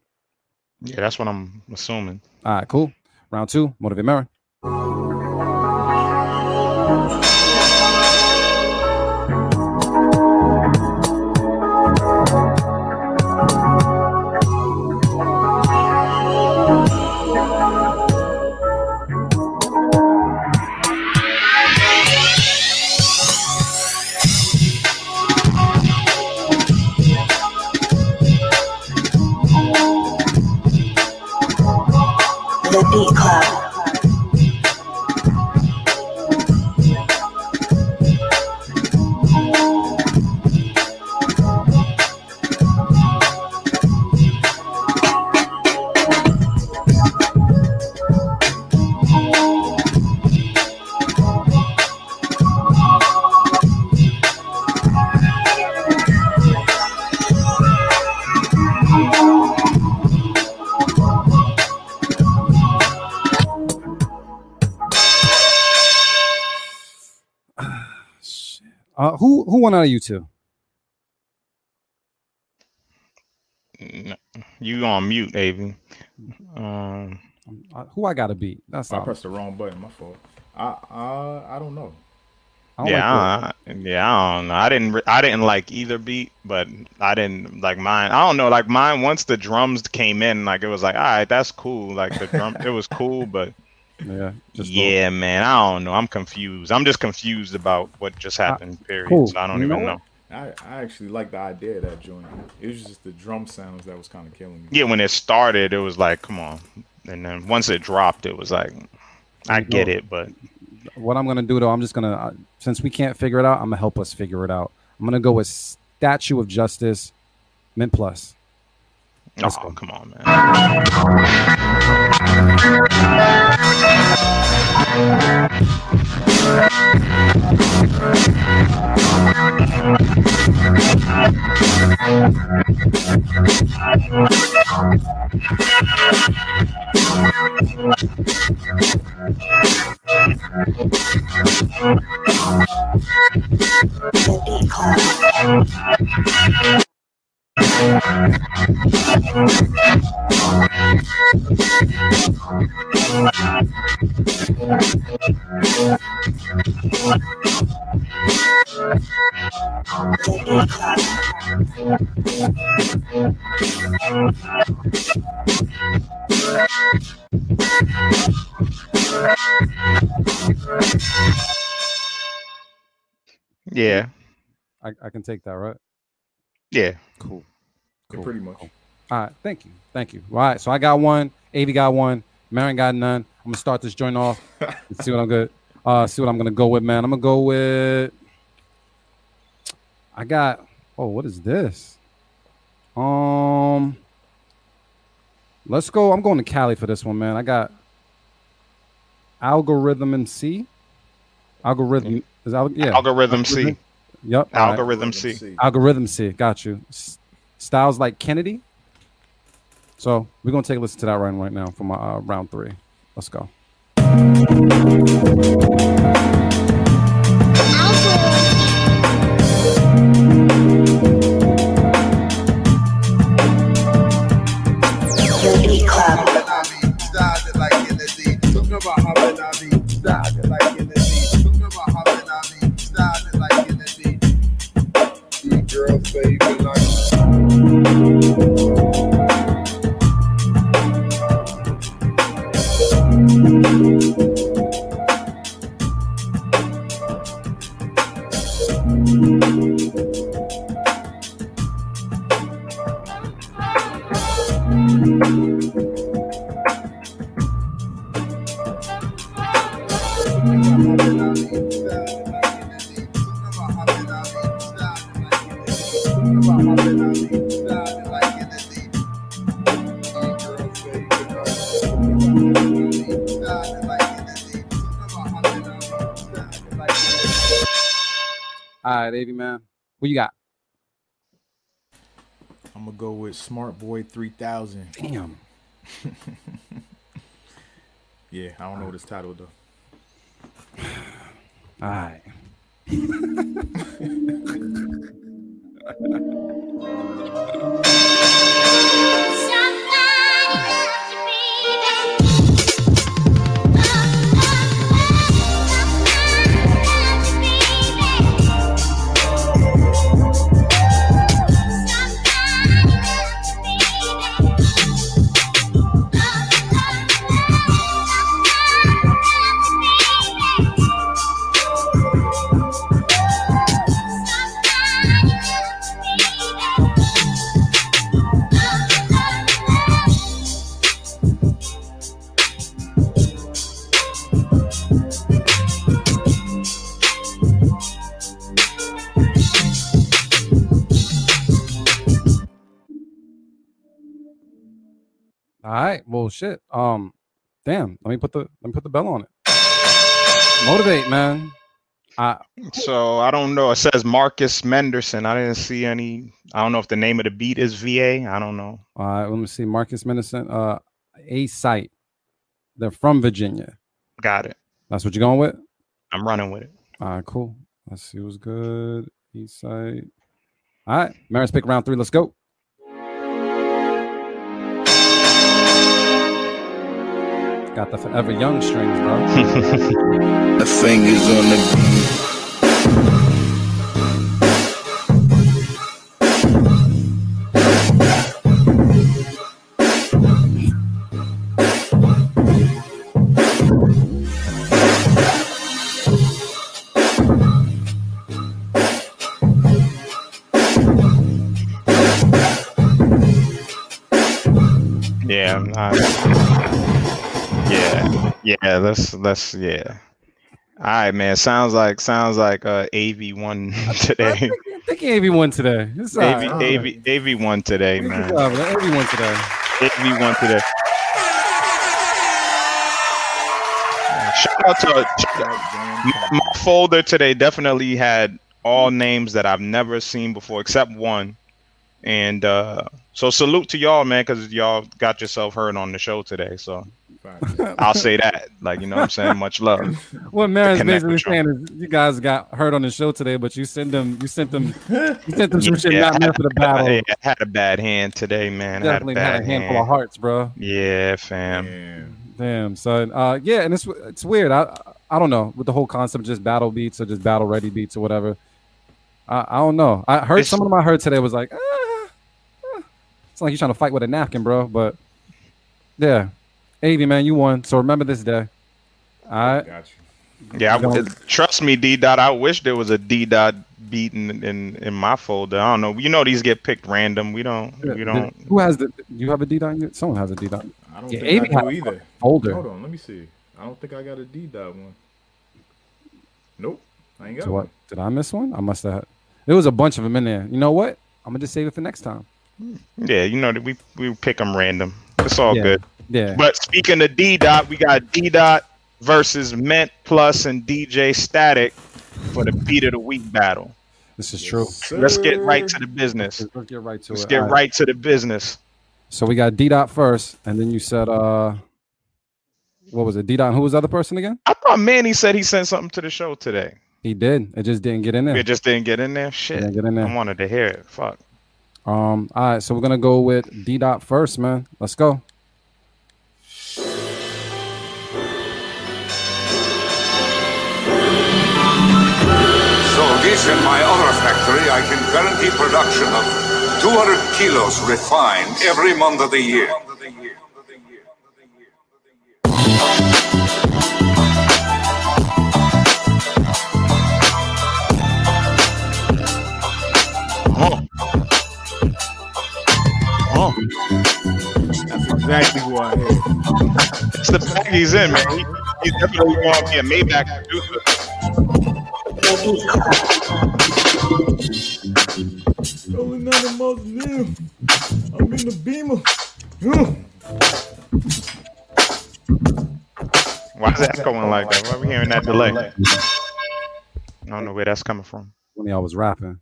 Yeah, that's what I'm assuming. All right, cool. Round two. Motivate Marin. The Beat Club. Who who won out of you two? You on mute, Av. Um, Uh, who I gotta beat? That's I all. pressed the wrong button. My fault. I I I don't know. I don't yeah, like I, yeah, I don't know. I didn't, re- I didn't like either beat, but I didn't like mine. I don't know, like mine. Once the drums came in, like it was like, all right, that's cool. Like the drum, it was cool, but the- yeah, just yeah, man, I don't know. I'm confused. I'm just confused about what just happened. Period. cool. So I don't You even know know. I I actually like the idea of that joint. It was just the drum sounds that was kind of killing me. Yeah, when it started, it was like, come on, and then once it dropped, it was like, I get it, but What I'm gonna do though, I'm just gonna uh, since we can't figure it out, I'm gonna help us figure it out. I'm gonna go with Statue of Justice, Mint Plus. Let's oh, go. come on, man. Yeah, I, I can take that, right? Yeah. Cool. Yeah, pretty much. All right, thank you, thank you. All right, so I got one, Av got one, Marin got none. I'm gonna start this joint off. Let's see what I'm good. Uh, see what I'm gonna go with, man. I'm gonna go with. I got. Oh, what is this? Um, let's go. I'm going to Cali for this one, man. I got algorithm and C. Algorithm is al- yeah. Algorithm C. Yep. all right. Algorithm C. Algorithm C. Got you. S- Styles like Kennedy. So we're gonna take a listen to that right right now for my uh, round three. Let's go. All with Smart Boy 3000. Damn. yeah, I don't know what it's titled though. All right. All right. Well, shit. Um, damn. Let me put the let me put the bell on it. Motivate, man. I So I don't know. It says Marcus Menderson. I didn't see any. I don't know if the name of the beat is VA. I don't know. all right. Let me see. Marcus Menderson, Uh, a site. They're from Virginia. Got it. That's what you're going with. I'm running with it. All right. Cool. Let's see what's good. East side. All right. Maris pick round three. Let's go. Got the forever young strings, bro. The fingers on the Yeah. I'm not- yeah. Let's let's yeah. All right, man. Sounds like sounds like uh AV one today. I think AV one today. It's AV, right. AV, AV won today, man. AV won today. AV won today. Shout out to my folder today. Definitely had all names that I've never seen before, except one. And uh, so salute to y'all, man, because y'all got yourself heard on the show today. So I'll say that, like you know, what I'm saying much love. What Marin's basically y'all. saying is you guys got heard on the show today, but you send them, you sent them, you sent them some shit Yeah, not meant for the battle. I had a bad hand today, man. I Definitely had a, had a handful hand. of hearts, bro. Yeah, fam. Damn, son. Uh, yeah, and it's it's weird. I I don't know with the whole concept of just battle beats or just battle ready beats or whatever. I, I don't know. I heard It's- some of them I heard today was like, ah, ah. it's like you're trying to fight with a napkin, bro. But yeah, Avy man, you won. So remember this day. All right. Yeah, I, Don't- trust me, D dot. I wish there was a D dot beat in, in in my folder. I don't know. You know these get picked random. We don't. We don't. Who has the? You have a D dot? Someone has a D dot. I don't Yeah, think Avy I do either. folder. Hold on, let me see. I don't think I got a D dot one. Nope, I ain't got So one. what? Did I miss one? I must have. There was a bunch of them in there. You know what? I'm gonna just save it for next time. Yeah, you know that we we pick them random. It's all Yeah, good. yeah. But speaking of D dot, we got D dot versus Mint Plus and DJ Static for the beat of the week battle. This is true. Let's get right to the business. Let's get right to Let's it. get All right to the business. So we got D dot first, and then you said uh, what was it? D dot. Who was the other person again? I thought Manny said he sent something to the show today. He did. It just didn't get in there. It just didn't get in there. Shit. Didn't get in there. I wanted to hear it. Fuck. Um. All right. So we're gonna go with D dot first, man. Let's go. So this and my other factory, I can guarantee production of 200 kilos refined every month of the year. Oh. That's exactly who I am. It's the bag he's in, man. He, he's definitely going to be a Maybach producer. Rolling out of mausoleum. I'm in the beamer. Why is that going like that? Why are we hearing that delay? I don't know where that's coming from. When y'all was rapping.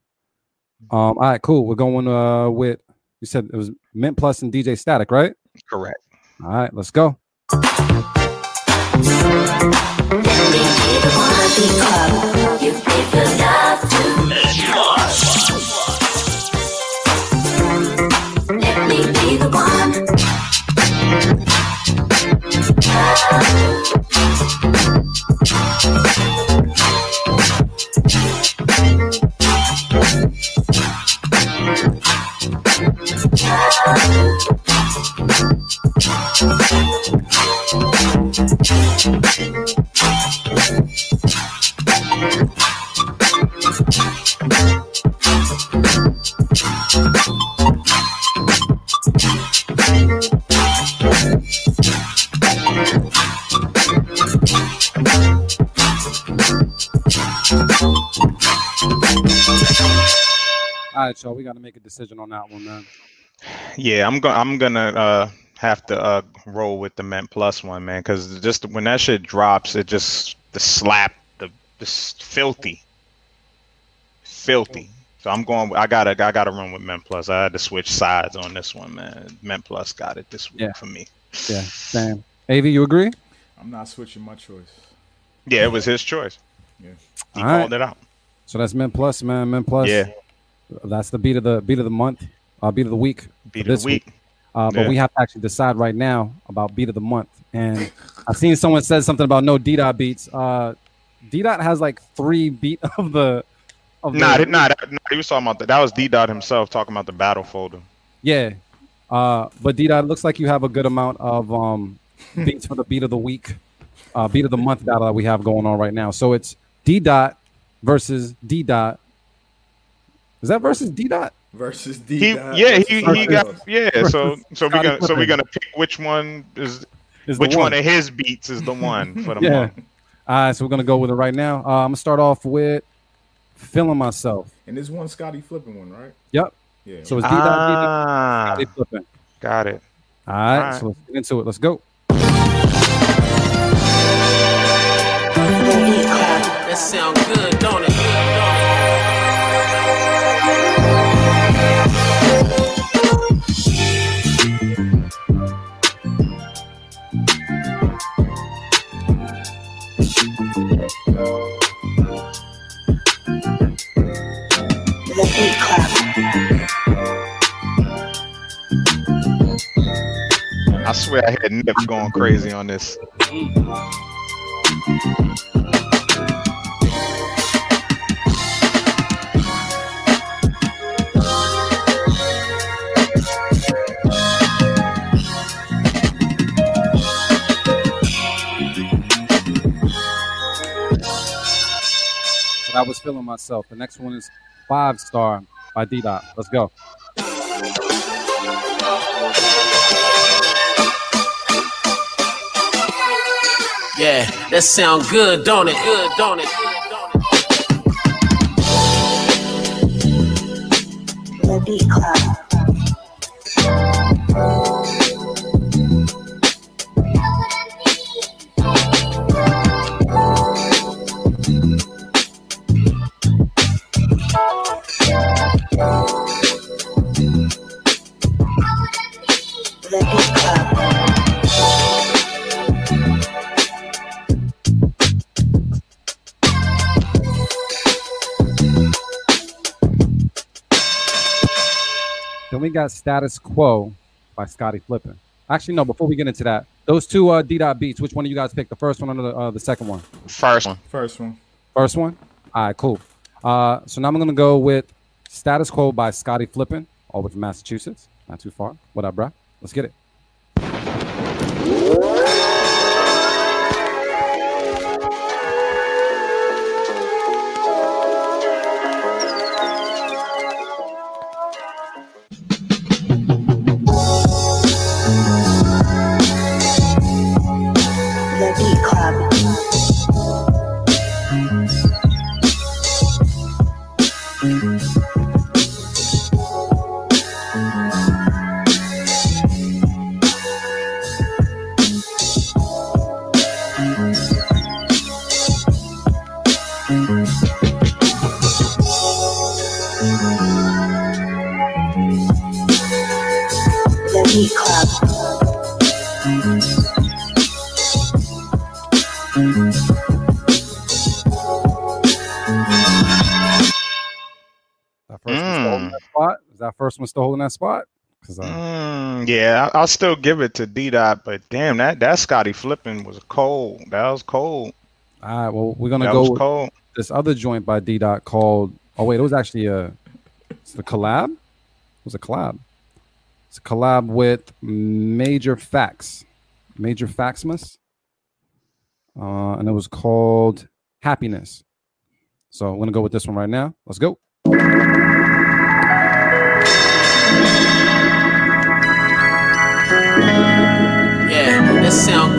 Um. All right. Cool. We're going uh with you said it was Mint Plus and DJ Static, right? Correct. All right. Let's go. All right, y'all. We got to make a decision on that one, man. Yeah, I'm going. I'm gonna uh, have to uh, roll with the Mint Plus one, man, because just when that shit drops, it just the slap, the just filthy, filthy. So I'm going. I gotta. I gotta run with Mint Plus. I had to switch sides on this one, man. Mint Plus got it this week Yeah. for me. Yeah. Same. Av, you agree? I'm not switching my choice. Yeah, it was his choice. Yeah. He All right. called it out. So that's Mint Plus, man. Mint Plus. Yeah. That's the beat of the beat of the month. Uh, beat of the week. Beat for of the week. Uh, but Yeah. we have to actually decide right now about beat of the month. And I've seen someone said something about no D dot beats. Uh, D dot has like three beat of the. Of Nah, the, that- nah, that, nah, he was talking about that. That was D Dot himself talking about the battle folder. Yeah. Uh, but D dot looks like you have a good amount of um beats for the beat of the week, uh, beat of the month battle that we have going on right now. So it's D dot versus D dot. Is that versus D dot? Versus D. He, yeah, versus he, he got yeah. So so we Scotty gonna so we Pippen. gonna pick which one is, Is which one. one. of his beats is the one for the Yeah. month. All right, so we're gonna go with it right now. Uh, I'm gonna start off with feeling myself. And this one Scotty Flippin one, right? Yep. Yeah. So it's D dot D. Ah, Scotty Flippin. got it. All right, All right. so let's get into it. Let's go. That sound good, don't it? I swear I had Nip going crazy on this. So that was feeling myself. The next one is five star by D dot. Let's go. Yeah, that sound good, don't it? Good, don't it? The Beat Club. Then we got Status Quo by Scotty Flippin. Actually, no. Before we get into that, those two uh, D dot beats. Which one do you guys pick? The first one or the, uh, the second one? First one. First one. First one. All right, cool. Uh, so now I'm gonna go with Status Quo by Scotty Flippin, all the way from Massachusetts. Not too far. What up, bruh? Let's get it. Is that first one still holding that spot? Because uh, Mm, yeah, I'll still give it to D Dot, but damn, that that Scotty Flippin was cold. That was cold. all right, well, we're gonna That go cold. this other joint by D Dot called. Oh wait, it was actually a. It's a collab. It was a collab. It's a collab with Major Facts, Major Faxmas, uh, and it was called Happiness. So I'm gonna go with this one right now. Let's go.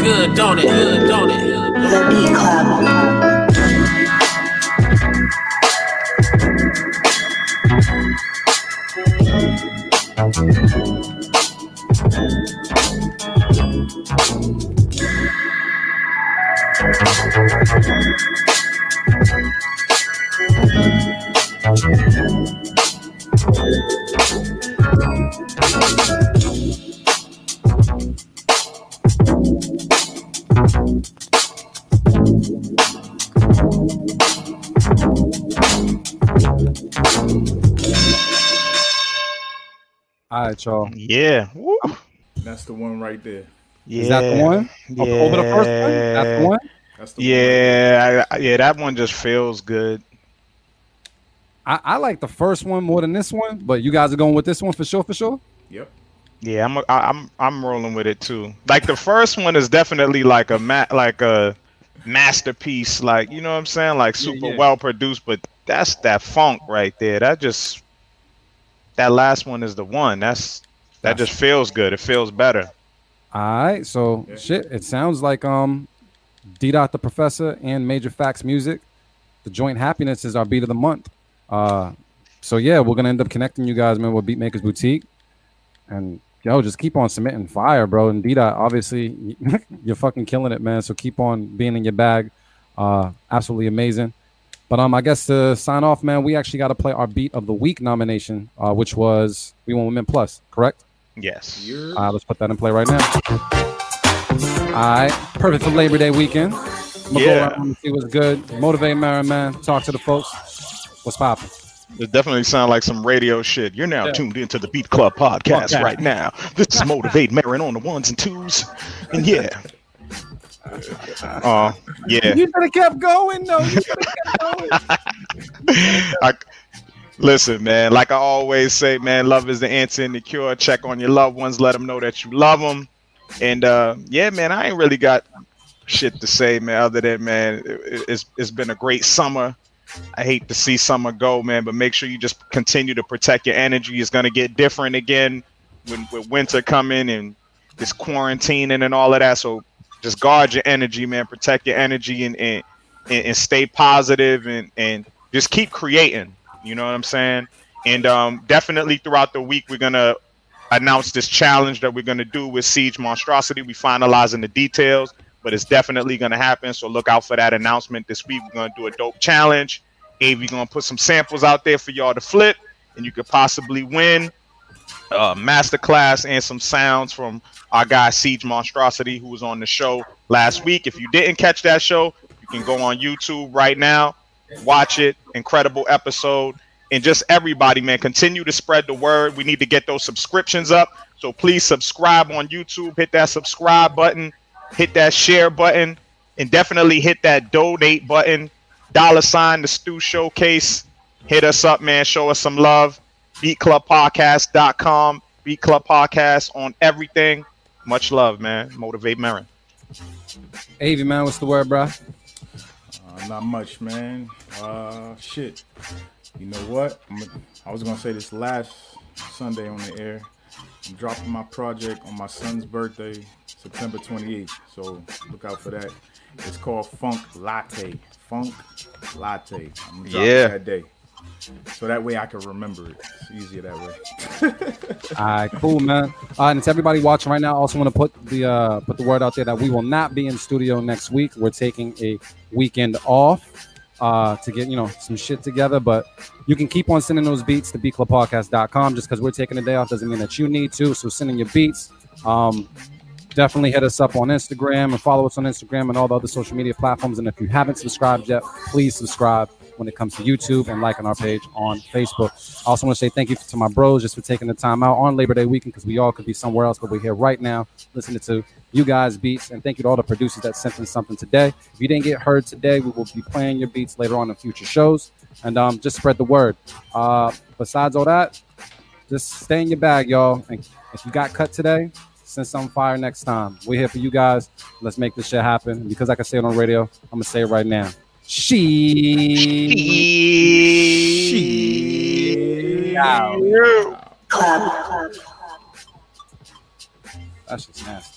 Good, don't it? Good, don't it? The Beat Club. All right, y'all. Yeah. Woo. That's the one right there. Yeah. Is that the one? Over- over the first one? That's the one? That's the Yeah, I, I- yeah, that one just feels good. I, I like the first one more than this one, but you guys are going with this one for sure, for sure. Yep. Yeah, I'm I, I'm I'm rolling with it too. Like the first one is definitely like a ma- like a masterpiece, like you know what I'm saying, like super yeah. well produced. But that's that funk right there. That just that last one is the one. That's that just feels good. It feels better. All right, so shit, it sounds like um, D Dot the Professor and Major Facts Music, the joint happiness is our beat of the month. Uh, so yeah, we're gonna end up connecting you guys, man, with Beatmakers Boutique, and yo, just keep on submitting fire, bro. And D obviously, you're fucking killing it, man. So keep on being in your bag. Uh, absolutely amazing. But um, I guess to sign off, man, we actually got to play our beat of the week nomination, uh, which was We Want Women Plus, correct? Yes. All right, let's put that in play right now. All right, perfect for Labor Day weekend. I'm gonna Yeah. go around and see what's good. Motivate Marin, man. Talk to the folks. What's popping? It definitely sounds like some radio shit. You're now Yeah. tuned into the Beat Club podcast Podcast. right now. This is Motivate Marin on the ones and twos. And yeah. Uh, yeah. You should have kept going, though. You should have kept going. I, listen, man. Like I always say, man, love is the answer and the cure. Check on your loved ones. Let them know that you love them. And uh, yeah, man, I ain't really got shit to say, man. Other than man, it, it's it's been a great summer. I hate to see summer go, man, but make sure you just continue to protect your energy. It's gonna get different again when with winter coming and this quarantining and all of that. So just guard your energy, man. Protect your energy and and, and, and stay positive and and just keep creating. You know what I'm saying? And um, definitely throughout the week, we're gonna announce this challenge that we're gonna do with Siege Monstrosity. We finalizing the details, but it's definitely gonna happen. So look out for that announcement this week. We're gonna do a dope challenge. AV gonna put some samples out there for y'all to flip, and you could possibly win uh, masterclass and some sounds from our guy Siege Monstrosity, who was on the show last week. If you didn't catch that show, you can go on YouTube right now, watch it. Incredible episode. and just everybody, man, continue to spread the word. We need to get those subscriptions up. So please subscribe on YouTube, hit that subscribe button, hit that share button, and definitely hit that donate button. Dollar sign the Stew Showcase. Hit us up, man. Show us some love. BeatClubPodcast.com. Beat Club Podcast on everything. Much love, man. Motivate Marin. Avy, man, what's the word, bro? Uh, not much, man. Uh, shit. You know what? I'm, I was gonna say this last Sunday on the air. I'm dropping my project on my son's birthday, September 28th. So look out for that. It's called Funk Latte. Funk Latte. I'm gonna drop Yeah. that day. So that way I can remember it. It's easier that way. All right, cool, man. Uh, and to everybody watching right now, I also want to put the uh, put the word out there that we will not be in studio next week. We're taking a weekend off uh, to get you know some shit together. But you can keep on sending those beats to beatclubpodcast.com. Just because we're taking a day off doesn't mean that you need to. So sending your beats. Um, definitely hit us up on Instagram and follow us on Instagram and all the other social media platforms. And if you haven't subscribed yet, please subscribe when it comes to YouTube and liking our page on Facebook. I also want to say thank you to my bros just for taking the time out on Labor Day weekend because we all could be somewhere else, but we're here right now listening to you guys' beats. And thank you to all the producers that sent in something today. If you didn't get heard today, we will be playing your beats later on in future shows. And um, just spread the word. Uh, besides all that, just stay in your bag, y'all. And if you got cut today, send some fire next time. We're here for you guys. Let's make this shit happen. Because I can say it on radio, I'm gonna say it right now. She. She. Club. That's just nasty.